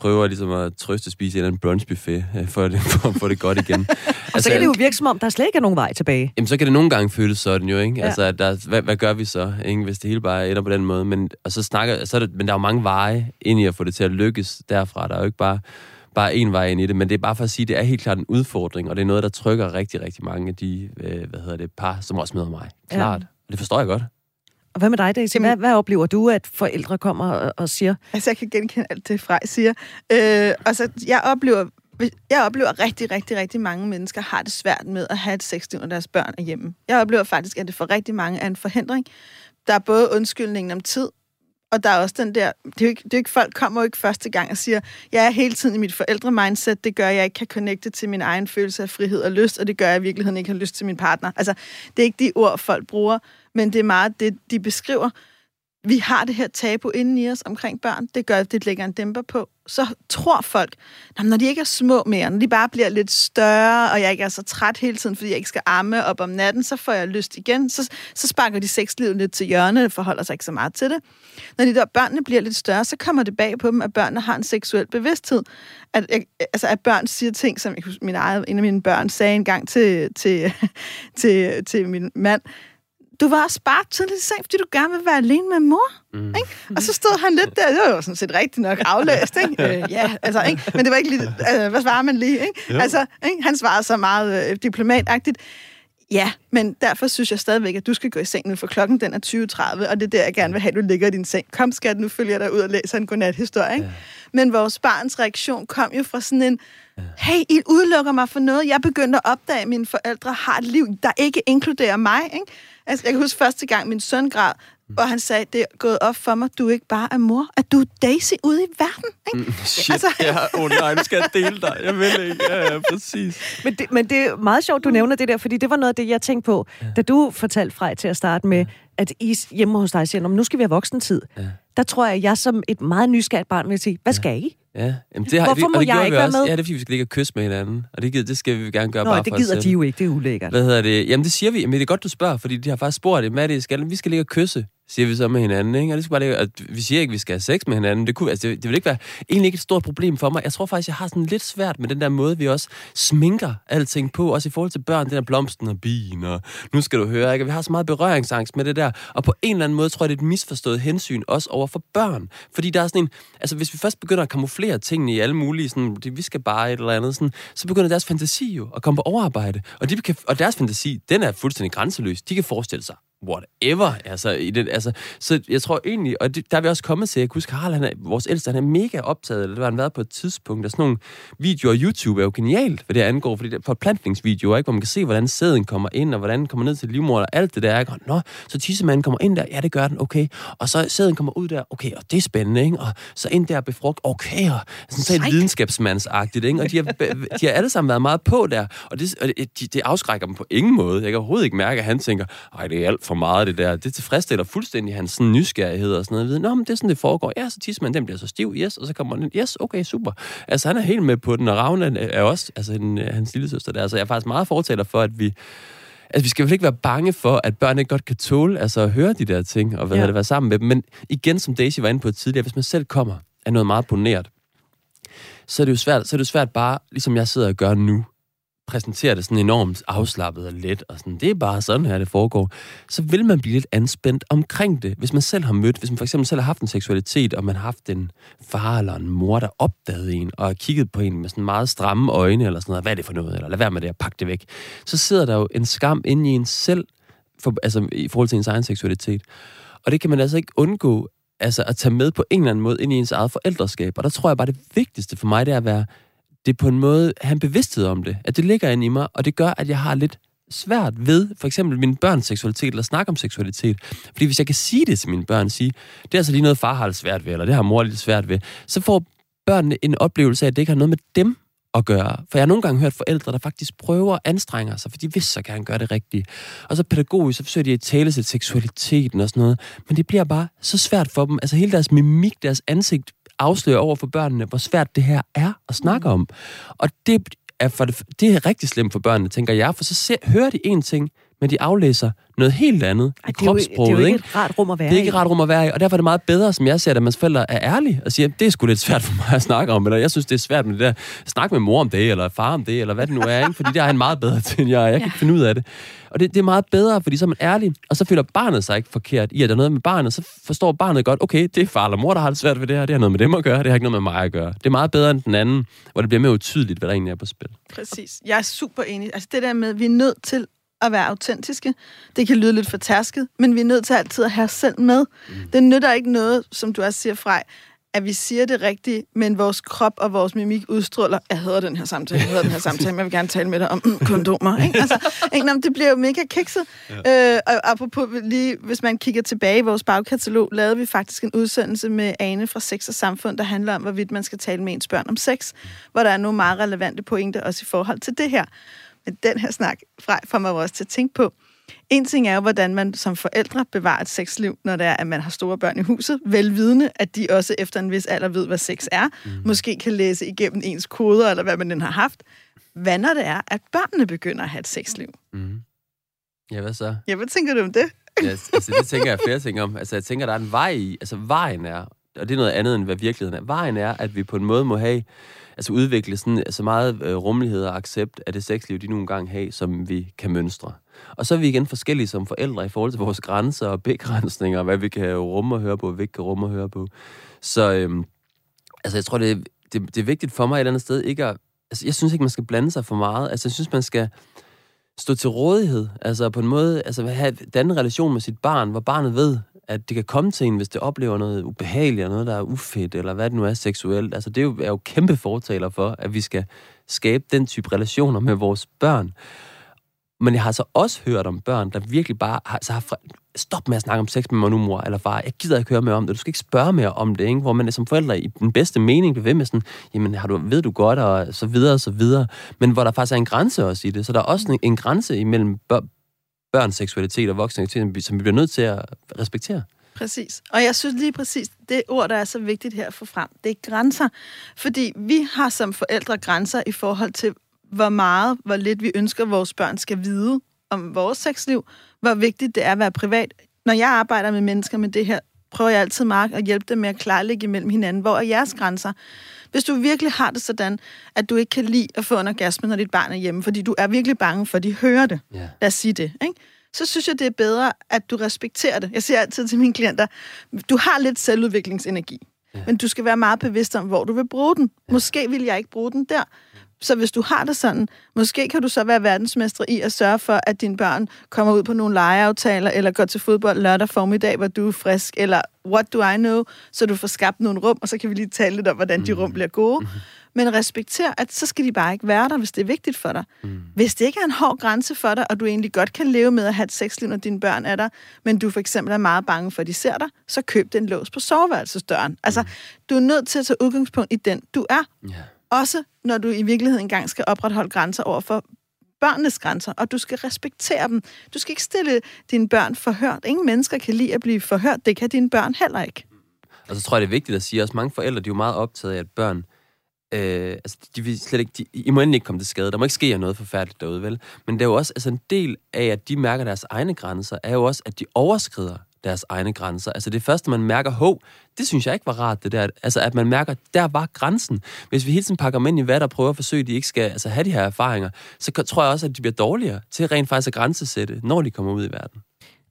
prøver ligesom at trøste spise en eller anden brunchbuffet, øh, for, det, for at få det godt igen. *laughs* og altså, så kan det jo virke som om, der slet ikke er nogen vej tilbage. Jamen, så kan det nogle gange føles sådan jo, ikke? Ja. Altså, der, hvad, hvad, gør vi så, ikke? hvis det hele bare ender på den måde? Men, og så snakker, så er det, men der er jo mange veje ind i at få det til at lykkes derfra. Der er jo ikke bare bare en vej ind i det, men det er bare for at sige, at det er helt klart en udfordring, og det er noget, der trykker rigtig, rigtig mange af de, øh, hvad hedder det, par, som også møder mig. Klart. Ja. Og det forstår jeg godt. Og hvad med dig, Daisy? Hvad, hvad oplever du, at forældre kommer og, og siger? Altså, jeg kan genkende alt det, Frej siger. Øh, altså, jeg oplever, jeg oplever rigtig, rigtig, rigtig mange mennesker har det svært med at have et sexliv, når deres børn er hjemme. Jeg oplever faktisk, at det for rigtig mange er en forhindring. Der er både undskyldningen om tid, og der er også den der, det er jo ikke, det er jo ikke folk kommer jo ikke første gang og siger, jeg er hele tiden i mit forældre-mindset, det gør, at jeg ikke kan connecte til min egen følelse af frihed og lyst, og det gør, at jeg i virkeligheden ikke har lyst til min partner. Altså, det er ikke de ord, folk bruger, men det er meget det, de beskriver vi har det her tabu inden i os omkring børn. Det gør, at det lægger en dæmper på. Så tror folk, når de ikke er små mere, når de bare bliver lidt større, og jeg ikke er så træt hele tiden, fordi jeg ikke skal amme op om natten, så får jeg lyst igen. Så, så sparker de sexlivet lidt til hjørne, og forholder sig ikke så meget til det. Når de der børnene bliver lidt større, så kommer det bag på dem, at børnene har en seksuel bevidsthed. At, altså, at børn siger ting, som min eget, en af mine børn sagde engang til, til, *laughs* til, til min mand, du var også bare tidligt i seng, fordi du gerne vil være alene med mor. Mm. Ikke? Og så stod han lidt der, det var jo sådan set rigtigt nok aflæst, ikke? øh, ja, altså, ikke? men det var ikke lige, øh, hvad svarer man lige? Ikke? Altså, ikke? Han svarede så meget øh, diplomatagtigt. Ja, men derfor synes jeg stadigvæk, at du skal gå i seng nu, for klokken den er 20.30, og det er der, jeg gerne vil have, at du ligger i din seng. Kom skat, nu følger jeg dig ud og læser en godnat-historie. Ikke? Ja. Men vores barns reaktion kom jo fra sådan en, hey, I udelukker mig for noget. Jeg begyndte at opdage, at mine forældre har et liv, der ikke inkluderer mig. Ikke? Altså, jeg kan huske første gang, min søn græd, mm. og han sagde, det er gået op for mig, du ikke bare er mor, at du er Daisy ude i verden. Ikke? Mm, shit, altså, ja, oh nej, nu skal jeg dele dig. Jeg vil ikke. Ja, ja, præcis. Men det, men det er meget sjovt, du nævner det der, fordi det var noget af det, jeg tænkte på, ja. da du fortalte Frej til at starte med, at I hjemme hos dig siger, nu skal vi have voksentid. Ja. Der tror jeg, at jeg som et meget nysgerrigt barn vil sige, hvad skal I? Ja, Jamen, det har, Hvorfor må og det jeg ikke være med? Ja, det er fordi, vi skal ligge og kysse med hinanden. Og det, det skal vi gerne gøre Nå, bare det for gider de jo ikke, det er ulækkert. Hvad hedder det? Jamen, det siger vi. Men det er godt, du spørger, fordi de har faktisk spurgt, hvad er det, skal, vi skal ligge og kysse siger vi så med hinanden, ikke? Og det skal bare ligge, at vi siger ikke, at vi skal have sex med hinanden. Det, kunne, altså, det, det vil ikke være egentlig ikke et stort problem for mig. Jeg tror faktisk, jeg har sådan lidt svært med den der måde, vi også sminker alting på, også i forhold til børn, den der blomsten og bien, og nu skal du høre, ikke? Vi har så meget berøringsangst med det der, og på en eller anden måde tror jeg, det er et misforstået hensyn også over for børn. Fordi der er sådan en, altså hvis vi først begynder at kamuflere tingene i alle mulige, sådan, vi skal bare et eller andet, sådan, så begynder deres fantasi jo at komme på overarbejde. Og, de kan, og deres fantasi, den er fuldstændig grænseløs. De kan forestille sig whatever. Altså, i det, altså, så jeg tror egentlig, og det, der er vi også kommet til, jeg kan huske, Harald, han er, vores ældste, han er mega optaget, eller det var han været på et tidspunkt, der sådan nogle videoer, YouTube er jo genialt, hvad det angår, fordi det er forplantningsvideoer, ikke, hvor man kan se, hvordan sæden kommer ind, og hvordan den kommer ned til livmor, og alt det der, ikke? Og, Nå, så tissemanden kommer ind der, ja, det gør den, okay, og så sæden kommer ud der, okay, og det er spændende, ikke? Og så ind der befrugt, okay, og sådan så videnskabsmandsagtigt, ikke? Og de har, de har alle sammen været meget på der, og det, og det, det afskrækker dem på ingen måde. Jeg kan overhovedet ikke mærke, at han tænker, ej, det er alt for for meget, det der. Det tilfredsstiller fuldstændig hans sådan, nysgerrighed og sådan noget. Nå, men det er sådan, det foregår. Ja, så tissemanden, den bliver så stiv, yes, og så kommer den, yes, okay, super. Altså, han er helt med på den, og Ravne er også, altså en, hans lille søster der. Altså, jeg er faktisk meget fortaler for, at vi, Altså, vi skal vel ikke være bange for, at børn ikke godt kan tåle altså, at høre de der ting, og hvad ja. det være sammen med dem. Men igen, som Daisy var inde på tidligere, hvis man selv kommer af noget meget poneret, så er det jo svært, så er det jo svært bare, ligesom jeg sidder og gør nu, præsenterer det sådan enormt afslappet og let, og sådan, det er bare sådan her, det foregår, så vil man blive lidt anspændt omkring det. Hvis man selv har mødt, hvis man for eksempel selv har haft en seksualitet, og man har haft en far eller en mor, der opdagede en, og har kigget på en med sådan meget stramme øjne, eller sådan noget, hvad er det for noget, eller lad være med det, og pakke det væk, så sidder der jo en skam inde i en selv, for, altså i forhold til ens egen seksualitet. Og det kan man altså ikke undgå, altså at tage med på en eller anden måde ind i ens eget forældreskab. Og der tror jeg bare, det vigtigste for mig, det er at være det er på en måde have en bevidsthed om det. At det ligger inde i mig, og det gør, at jeg har lidt svært ved, for eksempel min børns seksualitet, eller snakke om seksualitet. Fordi hvis jeg kan sige det til mine børn, sige, det er altså lige noget, far har det svært ved, eller det har mor lidt svært ved, så får børnene en oplevelse af, at det ikke har noget med dem at gøre. For jeg har nogle gange hørt forældre, der faktisk prøver at anstrenge sig, for de vil så gerne gøre det rigtigt. Og så pædagogisk, så forsøger de at tale til seksualiteten og sådan noget. Men det bliver bare så svært for dem. Altså hele deres mimik, deres ansigt afsløre over for børnene, hvor svært det her er at snakke om. Og det er, for det, det er rigtig slemt for børnene, tænker jeg, for så ser, hører de en ting, men de aflæser noget helt andet Ej, i kropssproget. Det er jo ikke et rart rum at være Det er ikke et rart rum at være i, og derfor er det meget bedre, som jeg ser det, at mans forældre er ærlige og siger, det er sgu lidt svært for mig at snakke om, eller jeg synes, det er svært med det der, snak med mor om det, eller far om det, eller hvad det nu er, ikke? fordi det er han meget bedre til, end jeg Jeg kan ja. ikke finde ud af det. Og det, det er meget bedre, fordi så er man ærlig, og så føler barnet sig ikke forkert i, at der er noget med barnet, så forstår barnet godt, okay, det er far eller mor, der har det svært ved det her, det har noget med dem at gøre, det har ikke noget med mig at gøre. Det er meget bedre end den anden, hvor det bliver mere utydeligt, hvad der egentlig er på spil. Præcis. Jeg er super enig. Altså det der med, at vi er nødt til at være autentiske. Det kan lyde lidt for tærsket, men vi er nødt til altid at have os selv med. Mm. Det nytter ikke noget, som du også siger, Frej, at vi siger det rigtigt, men vores krop og vores mimik udstråler, jeg hedder den her samtale, jeg hedder den her *laughs* samtale, men jeg vil gerne tale med dig om mm, kondomer. Ikke? Altså, *laughs* ikke, det bliver jo mega kikset. Ja. Øh, og apropos lige, hvis man kigger tilbage i vores bagkatalog, lavede vi faktisk en udsendelse med Ane fra Sex og Samfund, der handler om, hvorvidt man skal tale med ens børn om sex, hvor der er nogle meget relevante pointer også i forhold til det her. Men den her snak fra får mig også til at tænke på, en ting er jo, hvordan man som forældre bevarer et sexliv, når det er, at man har store børn i huset, velvidende, at de også efter en vis alder ved, hvad sex er, mm. måske kan læse igennem ens koder, eller hvad man den har haft. Hvad når det er, at børnene begynder at have et sexliv? Mm. Ja, hvad så? Ja, hvad tænker du om det? ja, altså, det tænker jeg flere ting om. Altså, jeg tænker, der er en vej i. Altså, vejen er, og det er noget andet, end hvad virkeligheden er. Vejen er, at vi på en måde må have altså udvikle sådan, så meget øh, rummelighed og accept af det sexliv, de nogle gange har, som vi kan mønstre. Og så er vi igen forskellige som forældre i forhold til vores grænser og begrænsninger, hvad vi kan rumme og høre på, og hvad vi ikke kan rumme og høre på. Så øhm, altså, jeg tror, det er, det, det er vigtigt for mig et eller andet sted ikke at... Altså, jeg synes ikke, man skal blande sig for meget. Altså, jeg synes, man skal stå til rådighed. Altså på en måde, altså have den relation med sit barn, hvor barnet ved, at det kan komme til en, hvis det oplever noget ubehageligt, eller noget, der er ufedt, eller hvad det nu er seksuelt. Altså, det er jo, er jo kæmpe fortaler for, at vi skal skabe den type relationer med vores børn. Men jeg har så også hørt om børn, der virkelig bare har, så har stop med at snakke om sex med mig nu, mor eller far. Jeg gider ikke høre mere om det. Du skal ikke spørge mere om det, ikke? Hvor man som forældre i den bedste mening bliver ved med sådan, jamen har du, ved du godt, og så videre og så videre. Men hvor der faktisk er en grænse også i det. Så der er også en, en grænse imellem børns seksualitet og voksne seksualitet, som vi bliver nødt til at respektere. Præcis. Og jeg synes lige præcis, det ord, der er så vigtigt her for frem, det er grænser. Fordi vi har som forældre grænser i forhold til, hvor meget, hvor lidt vi ønsker, at vores børn skal vide om vores sexliv, hvor vigtigt det er at være privat. Når jeg arbejder med mennesker med det her, prøver jeg altid, Mark, at hjælpe dem med at klarlægge imellem hinanden, hvor er jeres grænser. Hvis du virkelig har det sådan, at du ikke kan lide at få en orgasme, når dit barn er hjemme, fordi du er virkelig bange for, at de hører det, yeah. lad os sige det, ikke? så synes jeg, det er bedre, at du respekterer det. Jeg siger altid til mine klienter, du har lidt selvudviklingsenergi, ja. men du skal være meget bevidst om, hvor du vil bruge den. Ja. Måske vil jeg ikke bruge den der. Så hvis du har det sådan, måske kan du så være verdensmester i at sørge for, at dine børn kommer ud på nogle legeaftaler, eller går til fodbold lørdag formiddag, hvor du er frisk, eller what do I know, så du får skabt nogle rum, og så kan vi lige tale lidt om, hvordan de rum mm. bliver gode. Mm-hmm men respekter, at så skal de bare ikke være der, hvis det er vigtigt for dig. Mm. Hvis det ikke er en hård grænse for dig, og du egentlig godt kan leve med at have et sexliv, når dine børn er der, men du for eksempel er meget bange for, at de ser dig, så køb den lås på soveværelsesdøren. Altså, mm. du er nødt til at tage udgangspunkt i den, du er. Yeah. Også når du i virkeligheden engang skal opretholde grænser over for børnenes grænser, og du skal respektere dem. Du skal ikke stille dine børn forhørt. Ingen mennesker kan lide at blive forhørt. Det kan dine børn heller ikke. Og så tror jeg, det er vigtigt at sige, at også mange forældre de er jo meget optaget af, at børn Øh, altså, de vil slet ikke, de, I må endelig ikke komme til skade. Der må ikke ske noget forfærdeligt derude, vel? Men det er jo også, altså en del af, at de mærker deres egne grænser, er jo også, at de overskrider deres egne grænser. Altså det første, man mærker, hov, det synes jeg ikke var rart, det der. Altså at man mærker, der var grænsen. Hvis vi hele tiden pakker dem ind i hvad der prøver at forsøge, at de ikke skal altså, have de her erfaringer, så tror jeg også, at de bliver dårligere til rent faktisk at grænsesætte, når de kommer ud i verden.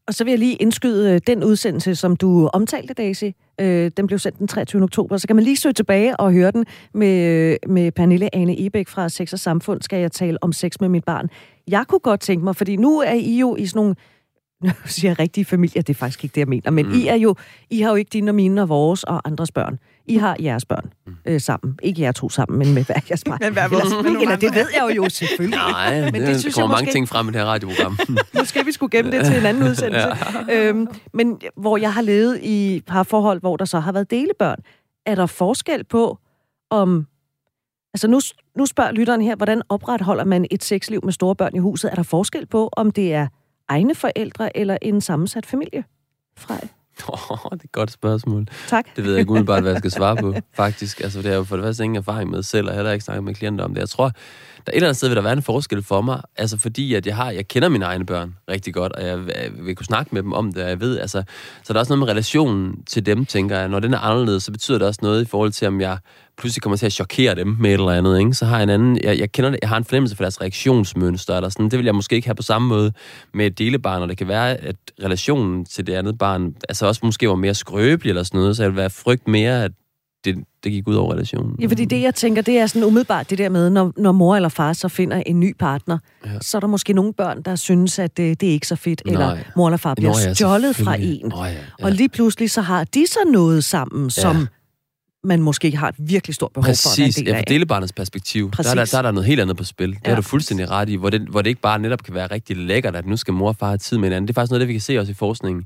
Og så vil jeg lige indskyde øh, den udsendelse, som du omtalte, Daisy. Øh, den blev sendt den 23. oktober, så kan man lige søge tilbage og høre den med, øh, med Pernille Ane Ebæk fra Sex og Samfund, skal jeg tale om sex med mit barn. Jeg kunne godt tænke mig, fordi nu er I jo i sådan nogle *laughs* nu siger rigtige familier, det er faktisk ikke det, jeg mener, men mm. I, er jo, I har jo ikke dine og mine og vores og andres børn. I har jeres børn Mm. øh, sammen. Ikke jer to sammen, men med hver jeres *laughs* barn. Men hver vores, eller, eller det ved jeg jo, jo selvfølgelig. Nej, men det, det det synes kommer jeg mange måske- ting frem i det her radioprogram. *laughs* Måske vi skulle gemme det til en anden udsendelse. ja. øhm, men hvor jeg har levet i parforhold, hvor der så har været delebørn, er der forskel på, om... Altså nu, nu spørger lytteren her, hvordan opretholder man et sexliv med store børn i huset? Er der forskel på, om det er egne forældre eller en sammensat familie? Frej. oh, det er et godt spørgsmål. Tak. Det ved jeg ikke umiddelbart, hvad jeg skal svare på, faktisk. Altså, det har jeg jo for det første ingen erfaring med selv, og heller ikke snakket med klienter om det. Jeg tror, der et eller andet sted vil der være en forskel for mig, altså fordi at jeg har, jeg kender mine egne børn rigtig godt, og jeg, jeg vil kunne snakke med dem om det, og jeg ved, altså, så der er også noget med relationen til dem, tænker jeg. Når den er anderledes, så betyder det også noget i forhold til, om jeg pludselig kommer til at chokere dem med et eller andet, ikke? så har jeg en anden, jeg, jeg kender det, jeg har en fornemmelse for deres reaktionsmønster, eller sådan, det vil jeg måske ikke have på samme måde med et delebarn, og det kan være, at relationen til det andet barn, altså også måske var mere skrøbelig eller sådan noget, så jeg vil være frygt mere, at det, det gik ud over relationen. Ja, fordi det, jeg tænker, det er sådan umiddelbart det der med, når, når mor eller far så finder en ny partner, Ja. ja. så er der måske nogle børn, der synes, at det, det er ikke så fedt, Nej. eller mor eller far bliver Nå ja, stjålet fra en. Åh ja, ja. Og lige pludselig så har de så noget sammen, som man måske har et virkelig stort behov for at være Præcis, en del ja, fra af. delebarnets perspektiv, der er, der, Præcis. der er der noget helt andet på spil. Det Ja. er du fuldstændig ret i, hvor det, hvor det ikke bare netop kan være rigtig lækkert, at nu skal mor og far have tid med hinanden. Det er faktisk noget, af det vi kan se også i forskningen.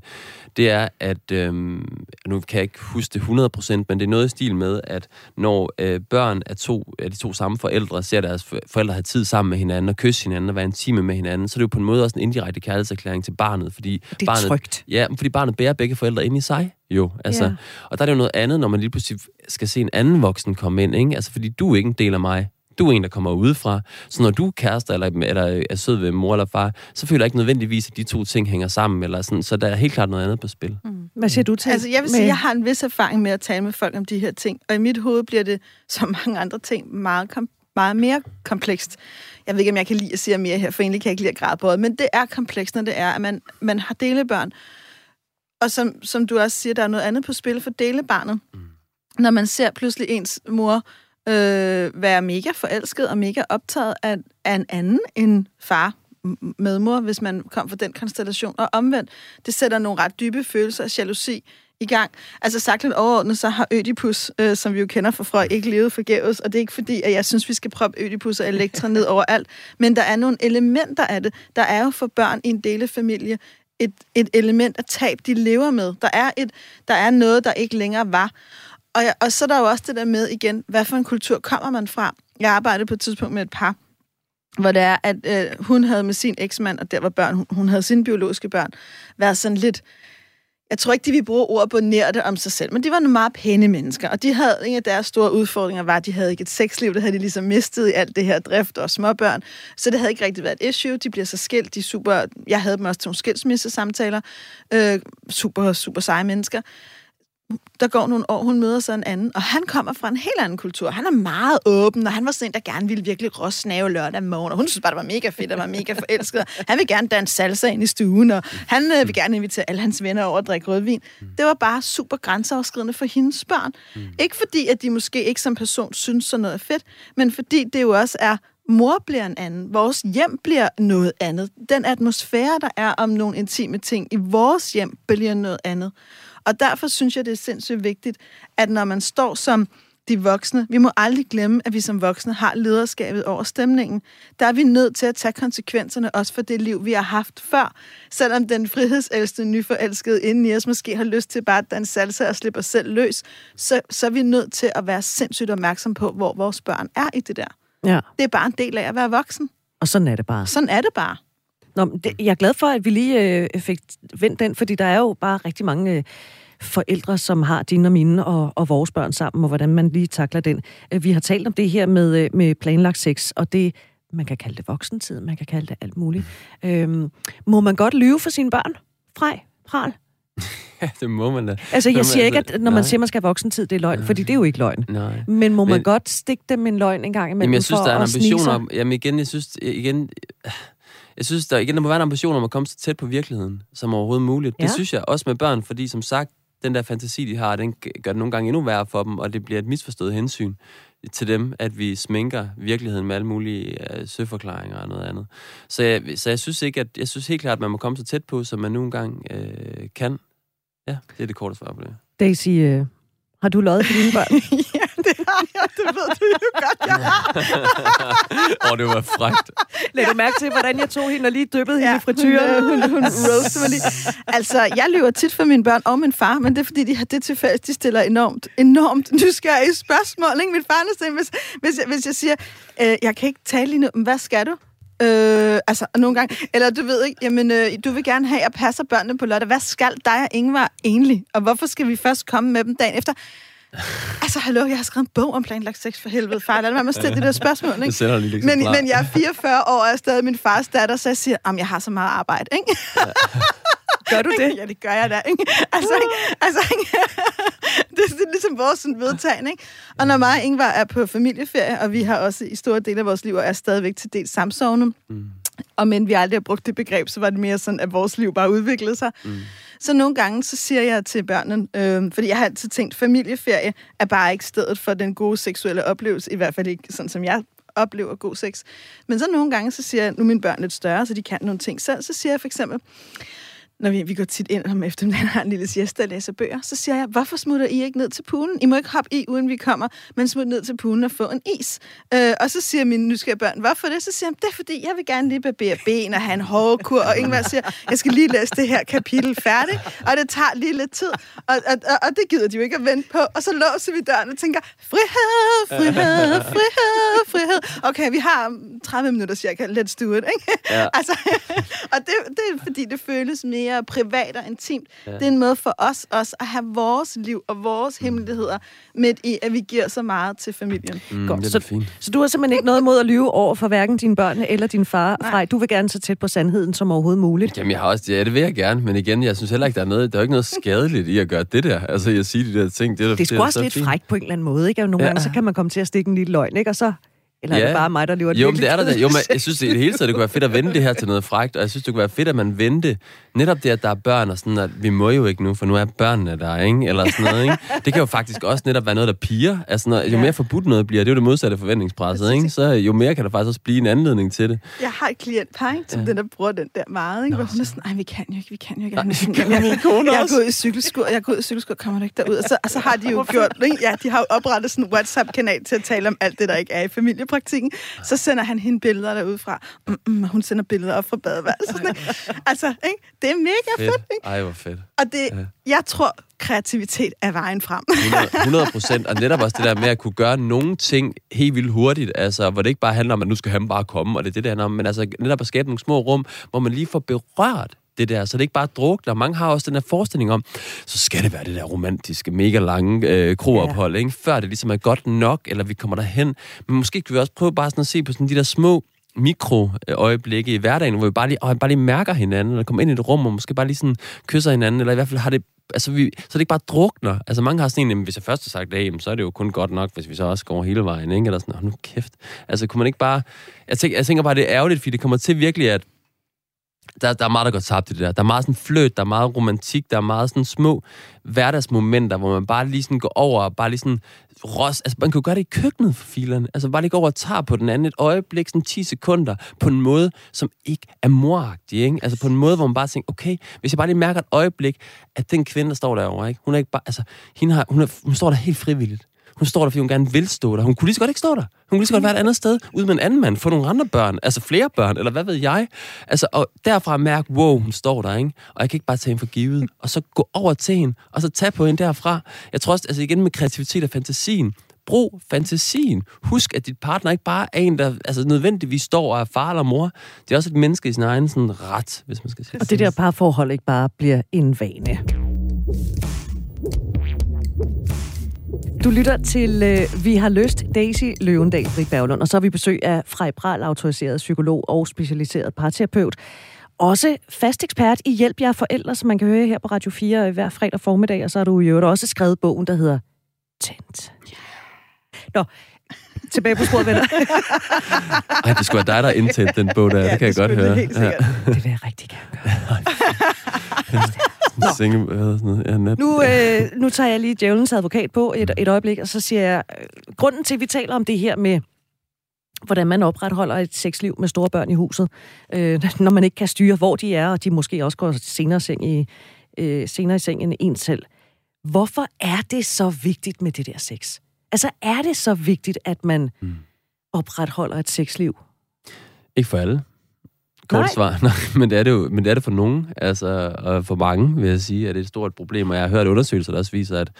Det er, at, øhm, nu kan jeg ikke huske det 100%, men det er noget i stil med, at når øh, børn af, to, af de to samme forældre ser deres for- forældre have tid sammen med hinanden, og kysse hinanden og være intime med hinanden, så er det jo på en måde også en indirekte kærlighedserklæring til barnet, fordi Det er barnet, trygt. Ja, fordi barnet bærer begge forældre ind i sig, jo. Altså, Ja. ja. Og der er det jo noget andet, når man lige pludselig skal se en anden voksen komme ind, ikke? Altså, fordi du er ikke en del af mig. Du er en, der kommer udefra. Så når du er kærester eller, eller er sød ved mor eller far, så føler jeg ikke nødvendigvis, at de to ting hænger sammen. Eller sådan. Så der er helt klart noget andet på spil. Mm. Hvad siger du til? Altså, jeg vil sige, jeg har en vis erfaring med at tale med folk om de her ting, og i mit hoved bliver det, som mange andre ting, meget, kom- meget mere komplekst. Jeg ved ikke, om jeg kan lide at sige mere her, for egentlig kan jeg ikke lide at græde på det, men det er komplekst, når det er, at man, man har delebørn. Og som, som du også siger, der er noget andet på spil for delebarnet. Mm. Når man ser pludselig ens mor øh, være mega forelsket og mega optaget af, af en anden end far, m- medmor, hvis man kom fra den konstellation. Og omvendt, det sætter nogle ret dybe følelser af jalousi i gang. Altså sagt lidt overordnet, så har Ødipus, øh, som vi jo kender fra Freud, ikke levet forgæves, og det er ikke fordi, at jeg synes, vi skal proppe Ødipus og Elektra ned *laughs* overalt, men der er nogle elementer af det. Der er jo for børn i en delefamilie et, et element af tab, de lever med. Der er, et, der er noget, der ikke længere var. Og, jeg, og så er der jo også det der med igen, hvad for en kultur kommer man fra? Jeg arbejdede på et tidspunkt med et par, hvor det er, at øh, hun havde med sin eksmand, og der var børn, hun, hun havde sine biologiske børn, været sådan lidt, jeg tror ikke, de vil bruge ord på nær om sig selv, men de var nogle meget pæne mennesker, og de havde, en af deres store udfordringer var, at de havde ikke et sexliv, det havde de ligesom mistet i alt det her drift og småbørn, så det havde ikke rigtig været et issue, de bliver så skilt, de super, jeg havde dem også til nogle skilsmissesamtaler, øh, super, super seje mennesker, der går nogle år, hun møder så en anden, og han kommer fra en helt anden kultur. Han er meget åben, og han var sådan en, der gerne ville virkelig råsnave lørdag morgen, og hun synes bare, det var mega fedt, og var mega forelsket. Han vil gerne danse salsa ind i stuen, og han øh, vil gerne invitere alle hans venner over at drikke rødvin. Det var bare super grænseoverskridende for hendes børn. Ikke fordi, at de måske ikke som person synes, sådan noget er fedt, men fordi det jo også er, mor bliver en anden, vores hjem bliver noget andet. Den atmosfære, der er om nogle intime ting i vores hjem, bliver noget andet. Og derfor synes jeg, det er sindssygt vigtigt, at når man står som de voksne, vi må aldrig glemme, at vi som voksne har lederskabet over stemningen. Der er vi nødt til at tage konsekvenserne også for det liv, vi har haft før. Selvom den frihedselste nyforelskede inden i os måske har lyst til bare at danse salsa og slippe os selv løs, så, så er vi nødt til at være sindssygt opmærksom på, hvor vores børn er i det der. Ja, Det er bare en del af at være voksen. og sådan er det bare. Sådan er det bare. Nå, men det, jeg er glad for, at vi lige øh, fik vendt den, fordi der er jo bare rigtig mange øh, forældre, som har dine og mine og, og vores børn sammen, og hvordan man lige takler den. Øh, Vi har talt om det her med, øh, med planlagt sex, og det, man kan kalde det voksentid, man kan kalde det alt muligt. Øhm, må man godt lyve for sine børn? Frej? Pral? *laughs* Ja, det må man da. Altså, jeg Nå, siger ikke, altså, at når man nej. siger, man skal have voksentid, det er løgn, fordi det er jo ikke løgn. Nej. Men må man Men- godt stikke dem en løgn en gang imellem Jamen, jeg synes, for der er en ambition om... Jamen, igen, jeg synes, igen, jeg synes, der, igen, der må være en ambition om at komme så tæt på virkeligheden, som overhovedet muligt. Ja. Det synes jeg også med børn, fordi som sagt, den der fantasi, de har, den gør det nogle gange endnu værre for dem, og det bliver et misforstået hensyn. til dem, at vi sminker virkeligheden med alle mulige øh, søforklaringer og noget andet. Så jeg, så jeg synes ikke, at jeg synes helt klart, at man må komme så tæt på, som man nu engang øh, kan. Ja, det er det korte svar på det. Daisy, øh, har du løjet for dine børn? *laughs* *laughs* ja, jeg. Det ved du jo godt, jeg har. Åh, oh, det var frækt. Læg du mærke til, hvordan jeg tog hende og lige dyppede ja, hende i frityren? Hun, hun, hun roastede mig lige. Altså, jeg lyver tit for mine børn og min far, men det er fordi, de har det til fælles. De stiller enormt, enormt nysgerrige spørgsmål. Ikke? Min far er hvis, hvis, jeg, hvis jeg siger, øh, jeg kan ikke tale lige nu, men hvad skal du? Øh, altså, nogle gange. Eller du ved ikke, jamen, øh, du vil gerne have, at jeg passer børnene på lørdag. Hvad skal dig og Ingvar egentlig? Og hvorfor skal vi først komme med dem dagen efter? Altså, hallo, jeg har skrevet en bog om planlagt sex for helvede, far. Lad mig stille det der spørgsmål, *laughs* ikke? Det lige men, men jeg er 44 år og er stadig min fars datter, så jeg siger, at jeg har så meget arbejde, ikke? Ja. *laughs* Gør du det? Ja, det gør jeg da, ikke? Altså, ikke? altså ikke? det, *laughs* det er ligesom vores sådan, vedtagende, ikke? Og når mig og Ingvar er på familieferie, og vi har også i store dele af vores liv, og er stadigvæk til dels samsovne, mm. Og men vi aldrig har brugt det begreb, så var det mere sådan, at vores liv bare udviklede sig. Mm. Så nogle gange, så siger jeg til børnene, øh, fordi jeg har altid tænkt, familieferie er bare ikke stedet for den gode seksuelle oplevelse, i hvert fald ikke sådan, som jeg oplever god sex. Men så nogle gange, så siger jeg, nu er mine børn lidt større, så de kan nogle ting selv, så siger jeg for eksempel, når vi, vi går tit ind om eftermiddagen har en lille siesta og læser bøger, så siger jeg, hvorfor smutter I ikke ned til poolen? I må ikke hoppe i, uden vi kommer, men smut ned til poolen og få en is. Øh, og så siger mine nysgerrige børn, hvorfor det? Så siger jeg, det er fordi, jeg vil gerne lige barbere ben og have en hårkur, og Ingvar siger, jeg skal lige læse det her kapitel færdigt, og det tager lige lidt tid, og, og, og, og det gider de jo ikke at vente på. Og så låser vi døren og tænker, frihed, frihed, frihed, frihed. Okay, vi har 30 minutter cirka, let's do it, ikke? Ja. altså, *laughs* og det, det er fordi, det føles mere mere privat og intimt. Ja. Det er en måde for os også at have vores liv og vores mm. hemmeligheder midt i, at vi giver så meget til familien. Mm, Godt. Det så, fint. så du har simpelthen ikke noget mod at lyve over for hverken dine børn eller din far, Nej. Frej. Du vil gerne så tæt på sandheden som overhovedet muligt. Jamen, jeg har også, ja, det vil jeg gerne, men igen, jeg synes heller ikke, der er noget, der er ikke noget skadeligt i at gøre det der. Altså, jeg siger de der ting. Det er, det er sgu også lidt frækt på en eller anden måde, ikke? Og nogle ja. gange, så kan man komme til at stikke en lille løgn, ikke? Og så eller ja. er det bare mig, der lever Jo, men det er der da. Jo, men jeg synes, det, i det hele taget, det kunne være fedt at vende det her til noget frægt, og jeg synes, det kunne være fedt, at man vendte netop det, at der er børn, og sådan, at vi må jo ikke nu, for nu er børnene der, ikke? Eller sådan noget, ikke? Det kan jo faktisk også netop være noget, der piger. Altså, når, jo mere forbudt noget bliver, det er jo det modsatte forventningspresset, ikke? Så jo mere kan der faktisk også blive en anledning til det. Jeg har et klient, ikke? Som ja. den, der bruger den der meget, ikke? Hvor hun er sådan, nej, vi kan jo ikke, vi kan jo ikke. Nej, sådan, *laughs* jeg, jeg, jeg, jeg, er gået i cykelskur, jeg er gået i cykelskur, kommer du ikke derud? Og så, og så har de jo gjort, ikke? Ja, de har jo oprettet sådan en WhatsApp-kanal til at tale om alt det, der ikke er i familiepraktikken så sender han hende billeder derudfra. Mm, mm, hun sender billeder op fra badeværelset. altså, ikke? det er mega fedt. fedt ikke? Ej, hvor fedt. Og det, ja. jeg tror, kreativitet er vejen frem. 100 procent, og netop også det der med at kunne gøre nogle ting helt vildt hurtigt, altså, hvor det ikke bare handler om, at nu skal han bare komme, og det er det, det handler om, men altså netop at skabe nogle små rum, hvor man lige får berørt det der, så det ikke bare drukner. Mange har også den der forestilling om, så skal det være det der romantiske, mega lange øh, kroophold, ja. ikke? før det ligesom er godt nok, eller vi kommer derhen. Men måske kan vi også prøve bare sådan at se på sådan de der små mikroøjeblikke i hverdagen, hvor vi bare lige, åh, bare lige mærker hinanden, eller kommer ind i et rum, og måske bare lige sådan kysser hinanden, eller i hvert fald har det altså vi, så det ikke bare drukner. Altså mange har sådan en, hvis jeg først har sagt det, så er det jo kun godt nok, hvis vi så også går hele vejen, ikke? Eller sådan, nu kæft. Altså kunne man ikke bare... Jeg tænker, jeg tænker bare, det er ærgerligt, fordi det kommer til virkelig at der, der er meget, der går tabt i det der. Der er meget sådan fløt, der er meget romantik, der er meget sådan små hverdagsmomenter, hvor man bare lige sådan går over og bare lige sådan ros. Altså, man kan jo gøre det i køkkenet for filerne. Altså, bare lige gå over og tage på den anden et øjeblik, sådan 10 sekunder, på en måde, som ikke er moragtig, ikke? Altså, på en måde, hvor man bare tænker, okay, hvis jeg bare lige mærker et øjeblik, at den kvinde, der står derovre, ikke? Hun er ikke bare, altså, hende har, hun, er, hun står der helt frivilligt. Hun står der, fordi hun gerne vil stå der. Hun kunne lige så godt ikke stå der. Hun kunne lige så godt være et andet sted, ud med en anden mand, få nogle andre børn, altså flere børn, eller hvad ved jeg. Altså, og derfra mærke, wow, hun står der, ikke? Og jeg kan ikke bare tage hende for givet. Og så gå over til hende, og så tage på hende derfra. Jeg tror også, altså igen med kreativitet og fantasien, brug fantasien. Husk, at dit partner ikke bare er en, der altså, nødvendigvis står og er far eller mor. Det er også et menneske i sin egen sådan, ret, hvis man skal sige Og det der parforhold ikke bare bliver en vane. Du lytter til øh, Vi har lyst, Daisy Løvendal, Britt Berglund, og så har vi besøg af Frej Bral, autoriseret psykolog og specialiseret parterapeut. Også fast ekspert i hjælp jer forældre, som man kan høre her på Radio 4 hver fredag formiddag, og så har du jo også skrevet bogen, der hedder Tændt. Nå, tilbage på sporet, venner. *laughs* Ej, det skulle være dig, der indtændte den bog der. Ja, det kan det jeg godt høre. Det, helt ja. det vil jeg rigtig gerne gøre. *laughs* *laughs* Single, *laughs* hvad hedder sådan noget? Ja, nat. Nu, øh, nu tager jeg lige djævelens advokat på et, et øjeblik, og så siger jeg, øh, grunden til, at vi taler om det her med, hvordan man opretholder et sexliv med store børn i huset, øh, *laughs* når man ikke kan styre, hvor de er, og de måske også går senere i seng, i, øh, senere i seng end en selv. Hvorfor er det så vigtigt med det der sex? Altså, er det så vigtigt, at man mm. opretholder et sexliv? Ikke for alle. Kort Nej. svar. *laughs* Nej, men det er det jo men det er det for nogen. Altså, og for mange, vil jeg sige, at det er et stort problem. Og jeg har hørt undersøgelser, der også viser, at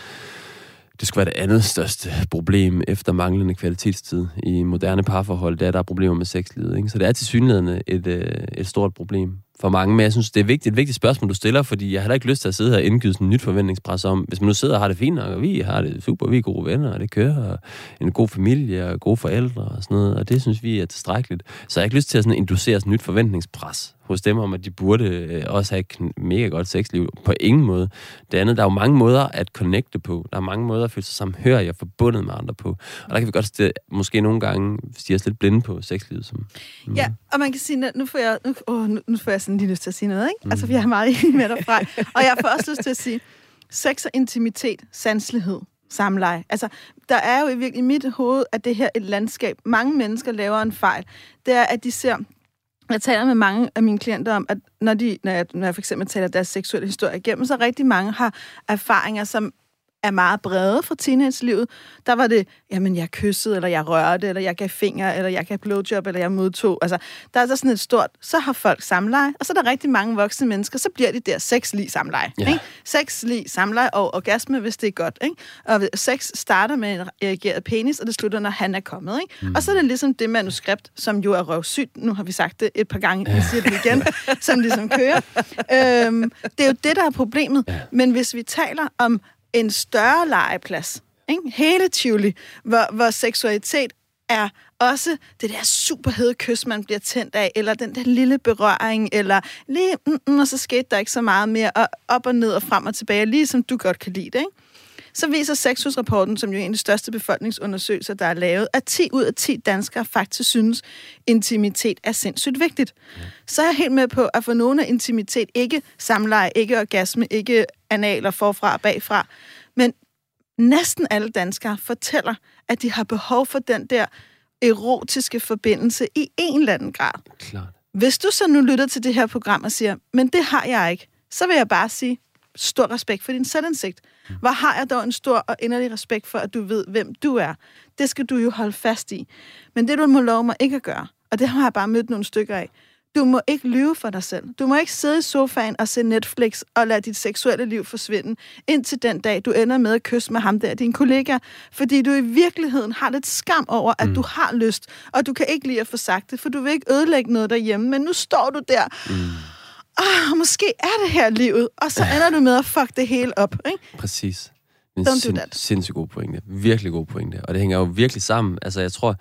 det skulle være det andet største problem efter manglende kvalitetstid i moderne parforhold, det er, at der er problemer med sexlivet. Ikke? Så det er til synligheden et, øh, et stort problem for mange. Men jeg synes, det er vigtigt, et vigtigt spørgsmål, du stiller, fordi jeg har heller ikke lyst til at sidde her og indgyde sådan en nyt forventningspres om, hvis man nu sidder og har det fint nok, og vi har det super, vi er gode venner, og det kører, og en god familie, og gode forældre og sådan noget, og det synes vi er tilstrækkeligt. Så jeg har ikke lyst til at sådan inducere sådan et nyt forventningspres hos dem om, at de burde øh, også have et mega godt sexliv. På ingen måde. Det andet, der er jo mange måder at connecte på. Der er mange måder at føle sig samhørig og forbundet med andre på. Og der kan vi godt stille, måske nogle gange stige os lidt blinde på sexlivet. Som, mm. Ja, og man kan sige, nu får jeg, nu, åh, nu, nu får jeg sådan lige lyst til at sige noget, ikke? Mm. Altså, vi er meget enige med dig fra. Og jeg får også lyst til at sige, sex og intimitet, sanselighed, samleje. Altså, der er jo i virkelig i mit hoved, at det her et landskab. Mange mennesker laver en fejl. Det er, at de ser... Jeg taler med mange af mine klienter om, at når, de, når, jeg, når jeg for eksempel taler deres seksuelle historie igennem, så rigtig mange har erfaringer, som er meget brede fra teenagelivet. Der var det, jamen jeg kyssede, eller jeg rørte, eller jeg gav finger, eller jeg gav blowjob, eller jeg modtog. Altså, der er så sådan et stort, så har folk samleje, og så er der rigtig mange voksne mennesker, så bliver de der sexlig samleje. Ja. Ikke? Sexlig samleje og orgasme, hvis det er godt. Ikke? Og sex starter med en erigeret penis, og det slutter, når han er kommet. Ikke? Mm. Og så er det ligesom det manuskript, som jo er røvsygt. Nu har vi sagt det et par gange, jeg siger det *laughs* igen, som ligesom kører. Øhm, det er jo det, der er problemet. Ja. Men hvis vi taler om en større legeplads, ikke? hele Tivoli, hvor, hvor seksualitet er også det der super hede kys, man bliver tændt af, eller den der lille berøring, eller lige, mm, mm, og så skete der ikke så meget mere, og op og ned og frem og tilbage, lige som du godt kan lide det, ikke? Så viser Sexhusrapporten, som jo er en af de største befolkningsundersøgelser, der er lavet, at 10 ud af 10 danskere faktisk synes, intimitet er sindssygt vigtigt. Så er jeg helt med på, at for nogle af intimitet ikke samleje, ikke orgasme, ikke analer forfra og bagfra, men næsten alle danskere fortæller, at de har behov for den der erotiske forbindelse i en eller anden grad. Klart. Hvis du så nu lytter til det her program og siger, men det har jeg ikke, så vil jeg bare sige, stor respekt for din selvindsigt. Hvor har jeg dog en stor og inderlig respekt for, at du ved, hvem du er. Det skal du jo holde fast i. Men det, du må love mig ikke at gøre, og det har jeg bare mødt nogle stykker af, du må ikke lyve for dig selv. Du må ikke sidde i sofaen og se Netflix og lade dit seksuelle liv forsvinde, indtil den dag, du ender med at kysse med ham der, din kollega. Fordi du i virkeligheden har lidt skam over, at mm. du har lyst, og du kan ikke lide at få sagt det, for du vil ikke ødelægge noget derhjemme. Men nu står du der, mm. Ah, måske er det her livet, og så ender du med at fuck det hele op. Ikke? Præcis. En Don't do sind, that. sindssygt god pointe. Virkelig god pointe. Og det hænger jo virkelig sammen. Altså, jeg tror,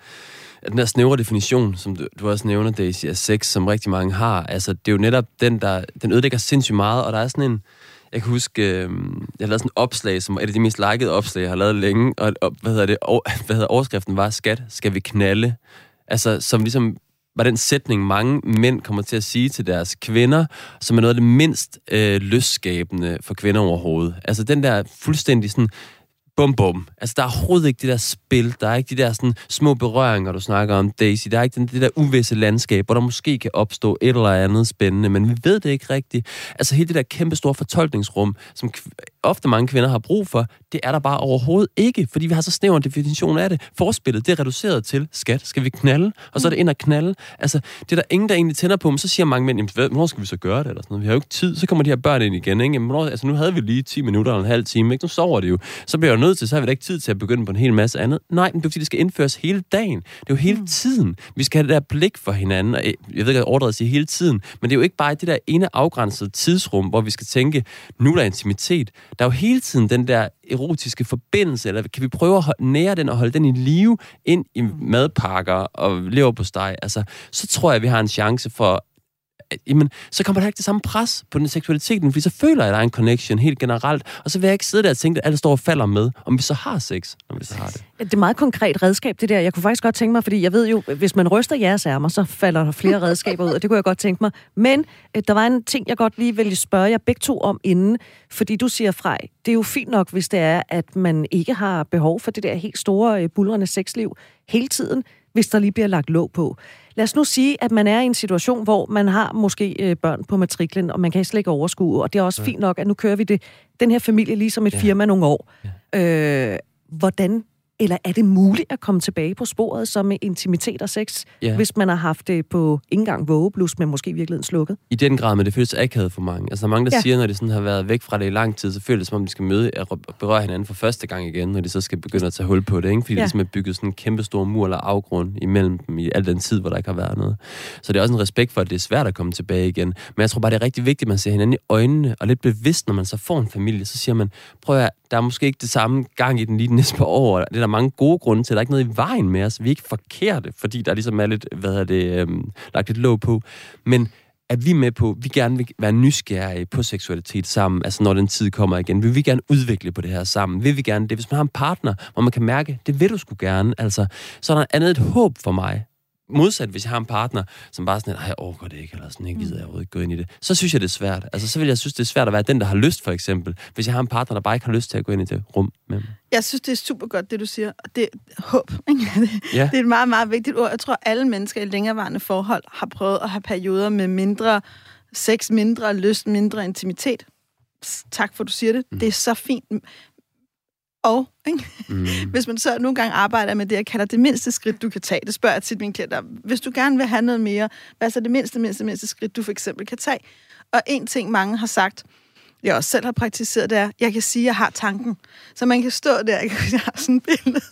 at den der snævre definition, som du, du også nævner, Daisy, af sex, som rigtig mange har, altså, det er jo netop den, der den ødelægger sindssygt meget, og der er sådan en, jeg kan huske, øh, jeg har lavet sådan et opslag, som er et af de mest likede opslag, jeg har lavet længe, og, og hvad hedder det, og, *laughs* hvad hedder overskriften var, skat, skal vi knalde? Altså, som ligesom var den sætning, mange mænd kommer til at sige til deres kvinder, som er noget af det mindst øh, lystskabende for kvinder overhovedet. Altså den der fuldstændig sådan, bum bum. Altså der er overhovedet ikke det der spil, der er ikke de der sådan, små berøringer, du snakker om, Daisy. Der er ikke den, det der uvisse landskab, hvor der måske kan opstå et eller andet spændende, men vi ved det ikke rigtigt. Altså hele det der kæmpe store fortolkningsrum, som kv- ofte mange kvinder har brug for, det er der bare overhovedet ikke, fordi vi har så snæver en definition af det. Forspillet, det er reduceret til, skat, skal vi knalde? Og så er det ind og knalde. Altså, det er der ingen, der egentlig tænder på, men så siger mange mænd, jamen, hvornår skal vi så gøre det? Eller sådan noget. Vi har jo ikke tid, så kommer de her børn ind igen. Ikke? Jamen, hvornår, altså, nu havde vi lige 10 minutter eller en halv time, ikke? nu sover det jo. Så bliver jeg jo nødt til, så har vi da ikke tid til at begynde på en hel masse andet. Nej, men det er fordi, det skal indføres hele dagen. Det er jo hele tiden. Vi skal have det der blik for hinanden. Og jeg ved ikke, at siger hele tiden, men det er jo ikke bare det der ene afgrænsede tidsrum, hvor vi skal tænke, nu er der intimitet. Der er jo hele tiden den der erotiske forbindelse, eller kan vi prøve at nære den og holde den i live ind i madpakker og lever på steg. Altså, så tror jeg, vi har en chance for jamen, så kommer der ikke det samme pres på den seksualiteten, fordi så føler jeg, at der er en connection helt generelt, og så vil jeg ikke sidde der og tænke, at alle står og falder med, om vi så har sex, når vi så har det. Ja, Det er meget konkret redskab, det der. Jeg kunne faktisk godt tænke mig, fordi jeg ved jo, hvis man ryster jeres ærmer, så falder der flere redskaber ud, og det kunne jeg godt tænke mig. Men øh, der var en ting, jeg godt lige ville spørge jer begge to om inden, fordi du siger, Frej, det er jo fint nok, hvis det er, at man ikke har behov for det der helt store, øh, bulrende sexliv hele tiden, hvis der lige bliver lagt låg på. Lad os nu sige, at man er i en situation, hvor man har måske øh, børn på matriklen, og man kan slet ikke overskue, og det er også fint nok, at nu kører vi det, den her familie ligesom et Ja. firma nogle år. Øh, hvordan, eller er det muligt at komme tilbage på sporet som med intimitet og sex, Ja. hvis man har haft det på ikke engang vågeblus, men måske i virkeligheden slukket? I den grad, men det føles akavet for mange. Altså, der er mange, der Ja. siger, når de sådan har været væk fra det i lang tid, så føles det, som om de skal møde og berøre hinanden for første gang igen, når de så skal begynde at tage hul på det, ikke? Fordi ja. det ligesom er bygget sådan en kæmpe stor mur eller afgrund imellem dem i al den tid, hvor der ikke har været noget. Så det er også en respekt for, at det er svært at komme tilbage igen. Men jeg tror bare, det er rigtig vigtigt, at man ser hinanden i øjnene, og lidt bevidst, når man så får en familie, så siger man, prøv at der er måske ikke det samme gang i den lige de næste par år. Det er der mange gode grunde til. Der er ikke noget i vejen med os. Vi er ikke forkerte, fordi der ligesom er lidt, hvad hedder det, øhm, lagt lidt låg på. Men at vi er med på, vi gerne vil være nysgerrige på seksualitet sammen, altså når den tid kommer igen. Vil vi gerne udvikle på det her sammen? Vil vi gerne det? Hvis man har en partner, hvor man kan mærke, det vil du sgu gerne, altså, så er der andet et håb for mig. Modsat, hvis jeg har en partner, som bare sådan, at jeg overgår det ikke, eller sådan, jeg gider jeg overhovedet ikke gå ind i det, så synes jeg, det er svært. Altså, så vil jeg synes, det er svært at være den, der har lyst, for eksempel. Hvis jeg har en partner, der bare ikke har lyst til at gå ind i det rum med mig. Jeg synes, det er super godt, det du siger. Det er håb. *laughs* Ikke? Det, Ja. det er et meget, meget vigtigt ord. Jeg tror, alle mennesker i længerevarende forhold har prøvet at have perioder med mindre sex, mindre lyst, mindre intimitet. Tak for, du siger det. Mm. Det er så fint. Og ikke? Mm. *laughs* hvis man så nogle gange arbejder med det, jeg kalder det mindste skridt, du kan tage, det spørger jeg tit mine klienter, hvis du gerne vil have noget mere, hvad er så det mindste, mindste, mindste skridt, du for eksempel kan tage? Og en ting, mange har sagt, jeg også selv har praktiseret, det er, jeg kan sige, at jeg har tanken. Så man kan stå der, *laughs* jeg har sådan et billede,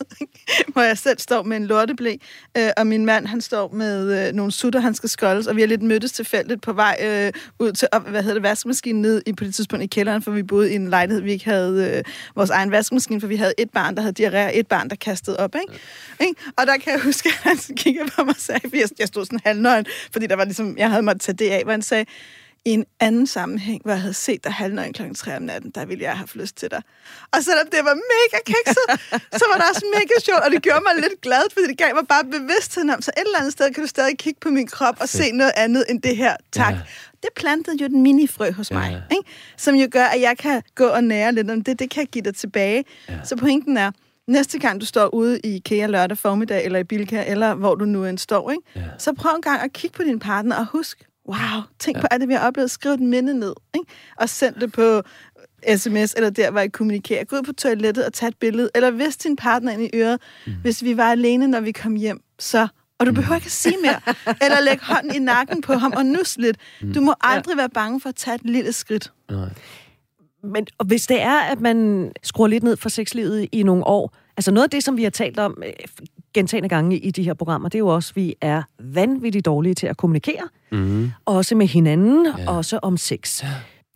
hvor jeg selv står med en lorteblæ, øh, og min mand, han står med øh, nogle sutter, han skal skoldes, og vi har lidt mødtes tilfældigt på vej øh, ud til, op, hvad hedder det, vaskemaskinen ned i, på det tidspunkt i kælderen, for vi boede i en lejlighed, vi ikke havde øh, vores egen vaskemaskine, for vi havde et barn, der havde diarré, og et barn, der kastede op, ikke? ikke? Og der kan jeg huske, *laughs* at han kiggede på mig og sagde, jeg, jeg stod sådan halvnøgen, fordi der var ligesom, jeg havde måttet tage det af, hvor han sagde, i en anden sammenhæng, hvor jeg havde set dig halvnøgen kl. 3 om natten, der ville jeg have haft lyst til dig. Og selvom det var mega kikset, så var det også mega sjovt, og det gjorde mig lidt glad, fordi det gav mig bare bevidstheden om, så et eller andet sted kan du stadig kigge på min krop og se noget andet end det her. Tak. Ja. Det plantede jo den minifrø hos mig, Ja. ikke? som jo gør, at jeg kan gå og nære lidt om det. Det kan jeg give dig tilbage. Ja. Så pointen er, næste gang du står ude i IKEA lørdag formiddag, eller i Bilka, eller hvor du nu end står, ikke? Ja. så prøv en gang at kigge på din partner og husk, wow, tænk ja. på alt det, vi har oplevet. Skriv et minde ned, ikke? og send det på sms, eller der, hvor I kommunikerer. Gå ud på toilettet og tag et billede, eller vis din partner ind i øret, mm. hvis vi var alene, når vi kom hjem, så... Og du behøver ikke at sige mere. Eller lægge hånden i nakken på ham og nus lidt. Du må aldrig være bange for at tage et lille skridt. Nej. Men og hvis det er, at man skruer lidt ned for sexlivet i nogle år, altså noget af det, som vi har talt om øh, gentagende gange i de her programmer, det er jo også, at vi er vanvittigt dårlige til at kommunikere, Mm. også med hinanden, Ja. også om sex.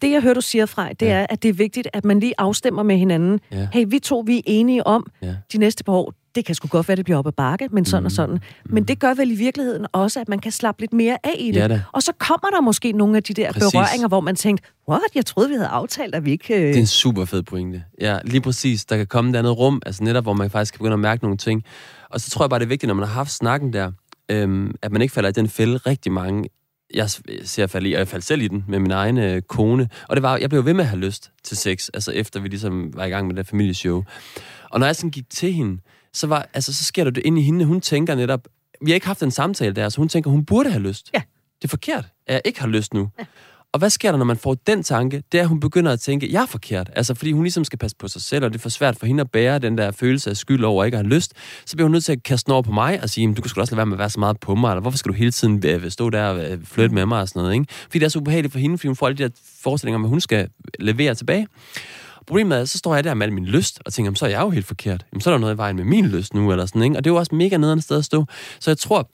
Det, jeg hører, du siger fra, det Ja. er, at det er vigtigt, at man lige afstemmer med hinanden. Ja. Hey, vi to, vi er enige om Ja. de næste par år, det kan sgu godt være, det bliver op ad bakke, men sådan mm. og sådan. Men det gør vel i virkeligheden også, at man kan slappe lidt mere af i det. Ja da. og så kommer der måske nogle af de der Præcis. berøringer, hvor man tænkte, what, jeg troede, vi havde aftalt, at vi ikke... Øh... Det er en super fed pointe. Ja, lige præcis. Der kan komme et andet rum, altså netop, hvor man faktisk kan begynde at mærke nogle ting. Og så tror jeg bare, det er vigtigt, når man har haft snakken der, øhm, at man ikke falder i den fælde rigtig mange. Jeg ser falde i, og jeg faldt selv i den med min egen øh, kone. Og det var, jeg blev ved med at have lyst til sex, altså efter vi ligesom var i gang med det familieshow. Og når jeg sådan gik til hende, så, var, altså, så sker der det ind i hende, hun tænker netop, vi har ikke haft en samtale der, så hun tænker, hun burde have lyst. Ja. Det er forkert, at jeg ikke har lyst nu. Ja. Og hvad sker der, når man får den tanke? Det er, at hun begynder at tænke, jeg er forkert. Altså, fordi hun ligesom skal passe på sig selv, og det er for svært for hende at bære den der følelse af skyld over at ikke at have lyst. Så bliver hun nødt til at kaste den over på mig og sige, du kan sgu også lade være med at være så meget på mig, eller hvorfor skal du hele tiden øh, stå der og øh, flytte med mig og sådan noget, ikke? Fordi det er så ubehageligt for hende, fordi hun får alle de der forestillinger om, at hun skal levere tilbage. Problemet er, så står jeg der med al min lyst, og tænker, "Jamen, så er jeg jo helt forkert. Jamen, så er der noget i vejen med min lyst nu, eller sådan, ikke? Og det er jo også mega nederen sted at stå. Så jeg tror,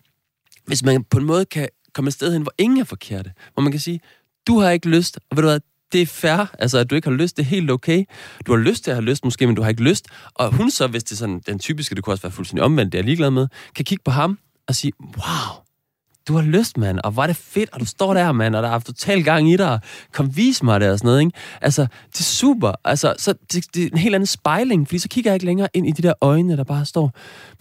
hvis man på en måde kan komme et sted hen, hvor ingen er forkerte, hvor man kan sige, du har ikke lyst, og ved du hvad, det er fair, altså at du ikke har lyst, det er helt okay. Du har lyst til at have lyst måske, men du har ikke lyst. Og hun så, hvis det er sådan den typiske, det kunne også være fuldstændig omvendt, det er jeg ligeglad med, kan kigge på ham og sige, wow, du har lyst, mand, og hvor er det fedt, og du står der, mand, og der er total gang i dig, kom vis mig det, og sådan noget, ikke? Altså, det er super. Altså, så det, det er en helt anden spejling, fordi så kigger jeg ikke længere ind i de der øjne, der bare står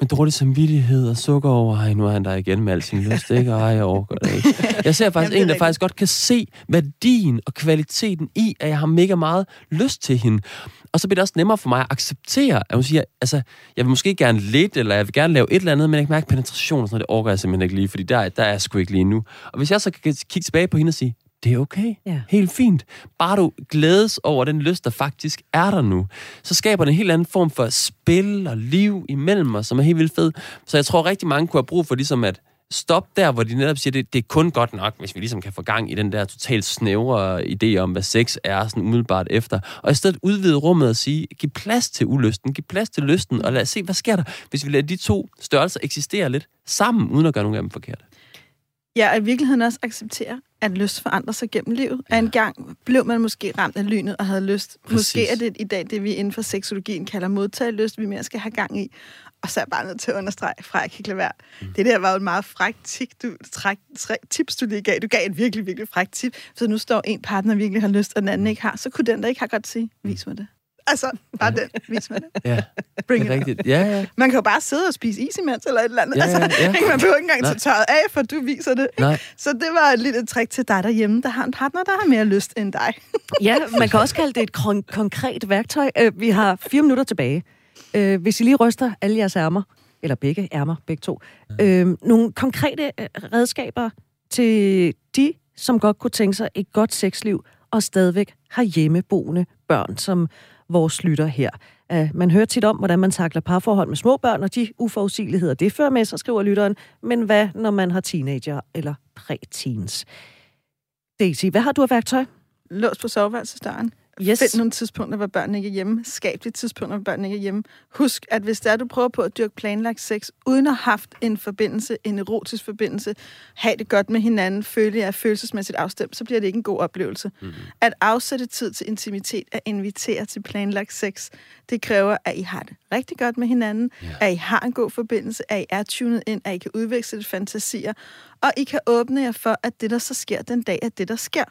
med dårlig samvittighed og sukker over, ej, nu er han der igen med al sin lyst, ikke? Ej, jeg overgår det ikke. Jeg ser faktisk Jamen, en, der faktisk godt kan se værdien og kvaliteten i, at jeg har mega meget lyst til hende. Og så bliver det også nemmere for mig at acceptere, at hun siger, altså, jeg vil måske gerne lidt, eller jeg vil gerne lave et eller andet, men jeg kan mærke penetration og sådan noget, det overgår jeg simpelthen ikke lige, fordi der, der er jeg sgu ikke lige nu. Og hvis jeg så kan kigge tilbage på hende og sige, det er okay, Ja. helt fint. Bare du glædes over den lyst, der faktisk er der nu, så skaber det en helt anden form for spil og liv imellem os, som er helt vildt fed. Så jeg tror rigtig mange kunne have brug for ligesom at stoppe der, hvor de netop siger, det, det er kun godt nok, hvis vi ligesom kan få gang i den der totalt snævre idé om, hvad sex er sådan umiddelbart efter. Og i stedet udvide rummet og sige, giv plads til ulysten, giv plads til lysten, og lad os se, hvad sker der, hvis vi lader de to størrelser eksistere lidt sammen, uden at gøre nogen af dem forkert. Ja, og i virkeligheden også acceptere, at lyst forandrer sig gennem livet. Ja. En gang blev man måske ramt af lynet og havde lyst. Præcis. Måske er det i dag det, vi inden for seksologien kalder modtagelyst, vi mere skal have gang i. Og så er jeg bare nødt til at understrege, fra jeg kan ikke lade være. Mm. Det der var jo et meget frækt tip, du, træk, træk, tips, du lige gav. Du gav et virkelig, virkelig frækt tip. Så nu står en partner virkelig har lyst, og den anden ikke har. Så kunne den, der ikke har godt sige, vis mig det. Altså, bare den. *laughs* Vis mig det. Ja, Bring *laughs* det er it rigtigt. Ja, ja. Man kan jo bare sidde og spise is imens, eller et eller andet. Ja, ja, altså, ja. ikke? Man behøver ikke engang tage tøjet af, for du viser det. Nej. Så det var et lille trick til dig derhjemme, der har en partner, der har mere lyst end dig. Ja, man kan *laughs* også kalde det et kon- konkret værktøj. Øh, Vi har fire minutter tilbage. Øh, Hvis I lige ryster alle jeres ærmer, eller begge ærmer, begge to, øh, nogle konkrete øh, redskaber til de, som godt kunne tænke sig et godt sexliv, og stadigvæk har hjemmeboende børn, som vores lytter her. Uh, man hører tit om, hvordan man takler parforhold med små børn, og de uforudsigeligheder, det fører med sig, skriver lytteren. Men hvad, når man har teenager eller præteens? Daisy, hvad har du af værktøj? Lås på soveværelsesdøren. Yes. Find nogle tidspunkter, hvor børnene ikke er hjemme. Skab de tidspunkter, hvor børnene ikke er hjemme. Husk, at hvis det er, du prøver på at dyrke planlagt sex, uden at have haft en forbindelse, en erotisk forbindelse, have det godt med hinanden, føle jer følelsesmæssigt afstemt, så bliver det ikke en god oplevelse. Mm. At afsætte tid til intimitet, at invitere til planlagt sex, det kræver, at I har det rigtig godt med hinanden, Ja. at I har en god forbindelse, at I er tunet ind, at I kan udveksle fantasier, og I kan åbne jer for, at det, der så sker den dag, er det, der sker.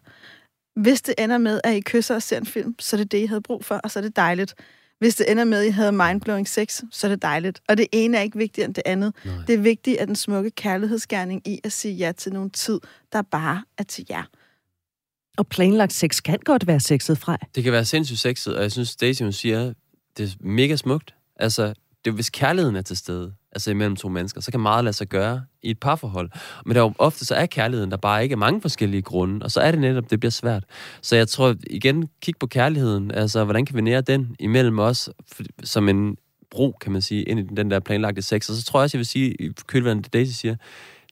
Hvis det ender med, at I kysser og ser en film, så er det det, I havde brug for, og så er det dejligt. Hvis det ender med, at I havde mindblowing sex, så er det dejligt. Og det ene er ikke vigtigere end det andet. Nej. Det er vigtigt, at den smukke kærlighedsgerning i at sige ja til nogle tid, der bare er til jer. Og planlagt sex kan godt være sexet fra. Det kan være sindssygt sexet, og jeg synes, Daisy, hun siger, det er mega smukt. Altså, det er, hvis kærligheden er til stede, altså imellem to mennesker, så kan meget lade sig gøre i et parforhold. Men der er jo ofte så er kærligheden der bare ikke er mange forskellige grunde, og så er det netop, det bliver svært. Så jeg tror, igen, kig på kærligheden. Altså, hvordan kan vi nære den imellem os, som en bro, kan man sige, ind i den der planlagte sex. Og så tror jeg også, jeg vil sige, i kølvandet det Daisy siger,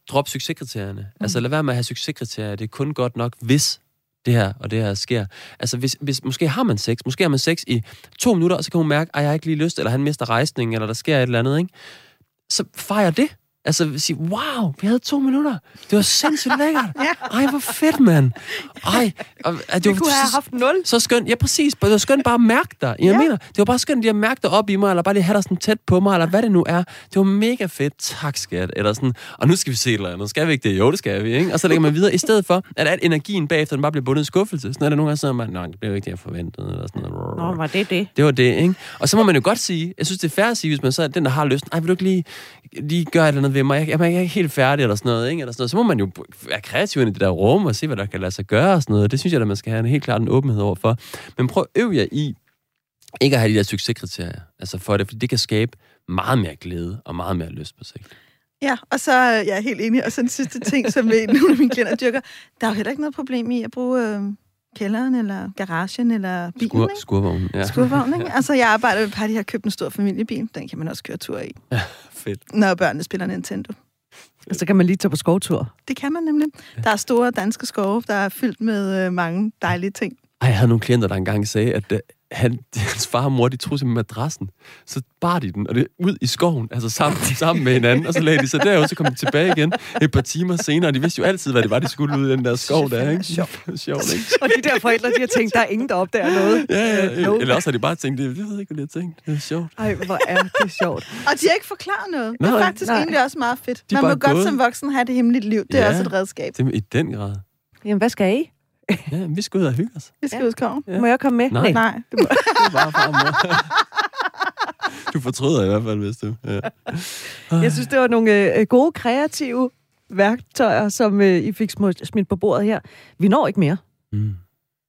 drop succeskriterierne. Mm. Altså, lad være med at have succeskriterier. Det er kun godt nok, hvis det her og det her sker. Altså, hvis, hvis, måske har man sex, måske har man sex i to minutter, og så kan hun mærke, at jeg har ikke lige lyst, eller han mister rejsningen, eller der sker et eller andet, ikke? Så fejr det. Altså, sige, wow, vi havde to minutter. Det var sindssygt lækkert. *laughs* Ej, hvor fedt, mand. Ej, og, at det Vi kunne have haft nul. så skønt, ja præcis, det var skønt bare at mærke dig. Jeg Ja. mener, det var bare skønt lige at mærke dig op i mig, eller bare lige have dig sådan tæt på mig, eller hvad det nu er. Det var mega fedt, tak skat. Eller sådan, og nu skal vi se et eller andet. Skal vi ikke det? Jo, det skal vi, ikke? Og så lægger man videre, i stedet for, at al energien bagefter, den bare bliver bundet i skuffelse. Sådan er det nogle gange, så man, nej, det blev ikke det, jeg forventede, eller sådan noget. Nå, var det det? Det var det, ikke? Og så må man jo godt sige, jeg synes, det er fair at sige, hvis man så er den, der har lyst, nej, vil du ikke lige, lige gøre et eller andet ved mig? Jeg, jeg, jeg er ikke helt færdig, eller sådan noget, ikke? Eller sådan noget. Så må man jo være kreativ ind i det der rum, og se, hvad der kan lade sig gøre, og sådan noget. Det synes jeg, at man skal have en helt klart en åbenhed over for. Men prøv at øve jer i, ikke at have de der succeskriterier, altså for det, fordi det kan skabe meget mere glæde og meget mere lyst på sig. Ja, og så er jeg helt enig. Og så den sidste ting, som *laughs* nogle af mine klienter dyrker. Der er jo heller ikke noget problem i at bruge øh, kælderen, eller garagen, eller bilen, Skur, ikke? skurvognen, ja. Skurvogn, ikke? *laughs* Altså, jeg arbejder med et par, de har købt en stor familiebil. Den kan man også køre tur i, Fedt. når børnene spiller Nintendo. Og så kan man lige tage på skovtur. Det kan man nemlig. Der er store danske skove, der er fyldt med øh, mange dejlige ting. Ej, jeg havde nogle klienter, der engang sagde, at, øh, han, *laughs* hans far og mor, de tog simpelthen madrassen. Så bar de den, og det ud i skoven, altså sammen, sammen med hinanden, og så lagde de sig derud, så kom de tilbage igen et par timer senere, og de vidste jo altid, hvad det var, de skulle ud i den der skov der, ikke? Sjovt. *laughs* Sjovt, ikke? Og de der forældre, de har tænkt, der er ingen, der opdager noget. Ja, ja, Øh, no. eller også har de bare tænkt, det, det ved jeg ikke, hvad de har tænkt. Det er sjovt. Ej, hvor er det sjovt. Og de har ikke forklaret noget. Det er Nej, faktisk nej. egentlig også meget fedt. De er Man må godt gået. som voksen have det hemmeligt liv. Det er Ja. også et redskab. Det er i den grad. Jamen, hvad skal I? Ja, vi skal ud og hygge os. Vi skal Ja. ud skoven. Ja. Må jeg komme med? Nej. Nej, det må... *laughs* Det er bare far og mor. *laughs* Du fortryder i hvert fald, hvis du... Ja. Jeg synes, det var nogle øh, gode, kreative værktøjer, som øh, I fik smidt på bordet her. Vi når ikke mere. Mm.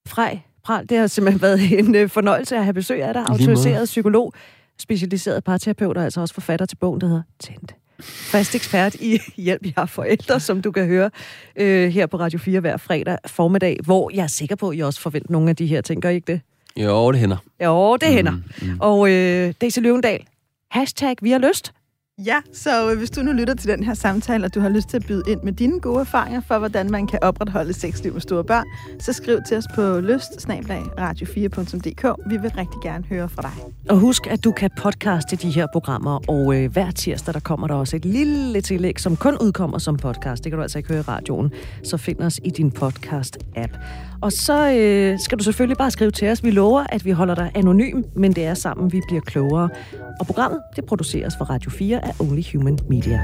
Frej, Pral, det har simpelthen været *laughs* en øh, fornøjelse at have besøg af dig. Autoriseret psykolog, specialiseret parterapeut og altså også forfatter til bogen, der hedder Tændt. Fast ekspert i hjælp, jeg har forældre, som du kan høre øh, her på Radio 4 hver fredag formiddag, hvor jeg er sikker på, at I også forventer nogle af de her ting. Gør I ikke det? Jo, det hænder. Jo, det hænder. Mm, mm. Og øh, Daisy Løvendal, hashtag vi har lyst. Ja, så øh, hvis du nu lytter til den her samtale, og du har lyst til at byde ind med dine gode erfaringer for, hvordan man kan opretholde sexliv med store børn, så skriv til os på lyst radio4.dk. Vi vil rigtig gerne høre fra dig. Og husk, at du kan podcaste de her programmer, og øh, hver tirsdag, der kommer der også et lille tillæg, som kun udkommer som podcast. Det kan du altså ikke høre i radioen. Så find os i din podcast-app. Og så øh, skal du selvfølgelig bare skrive til os. Vi lover, at vi holder dig anonym, men det er sammen, vi bliver klogere. Og programmet, det produceres for Radio 4 af Only Human Media.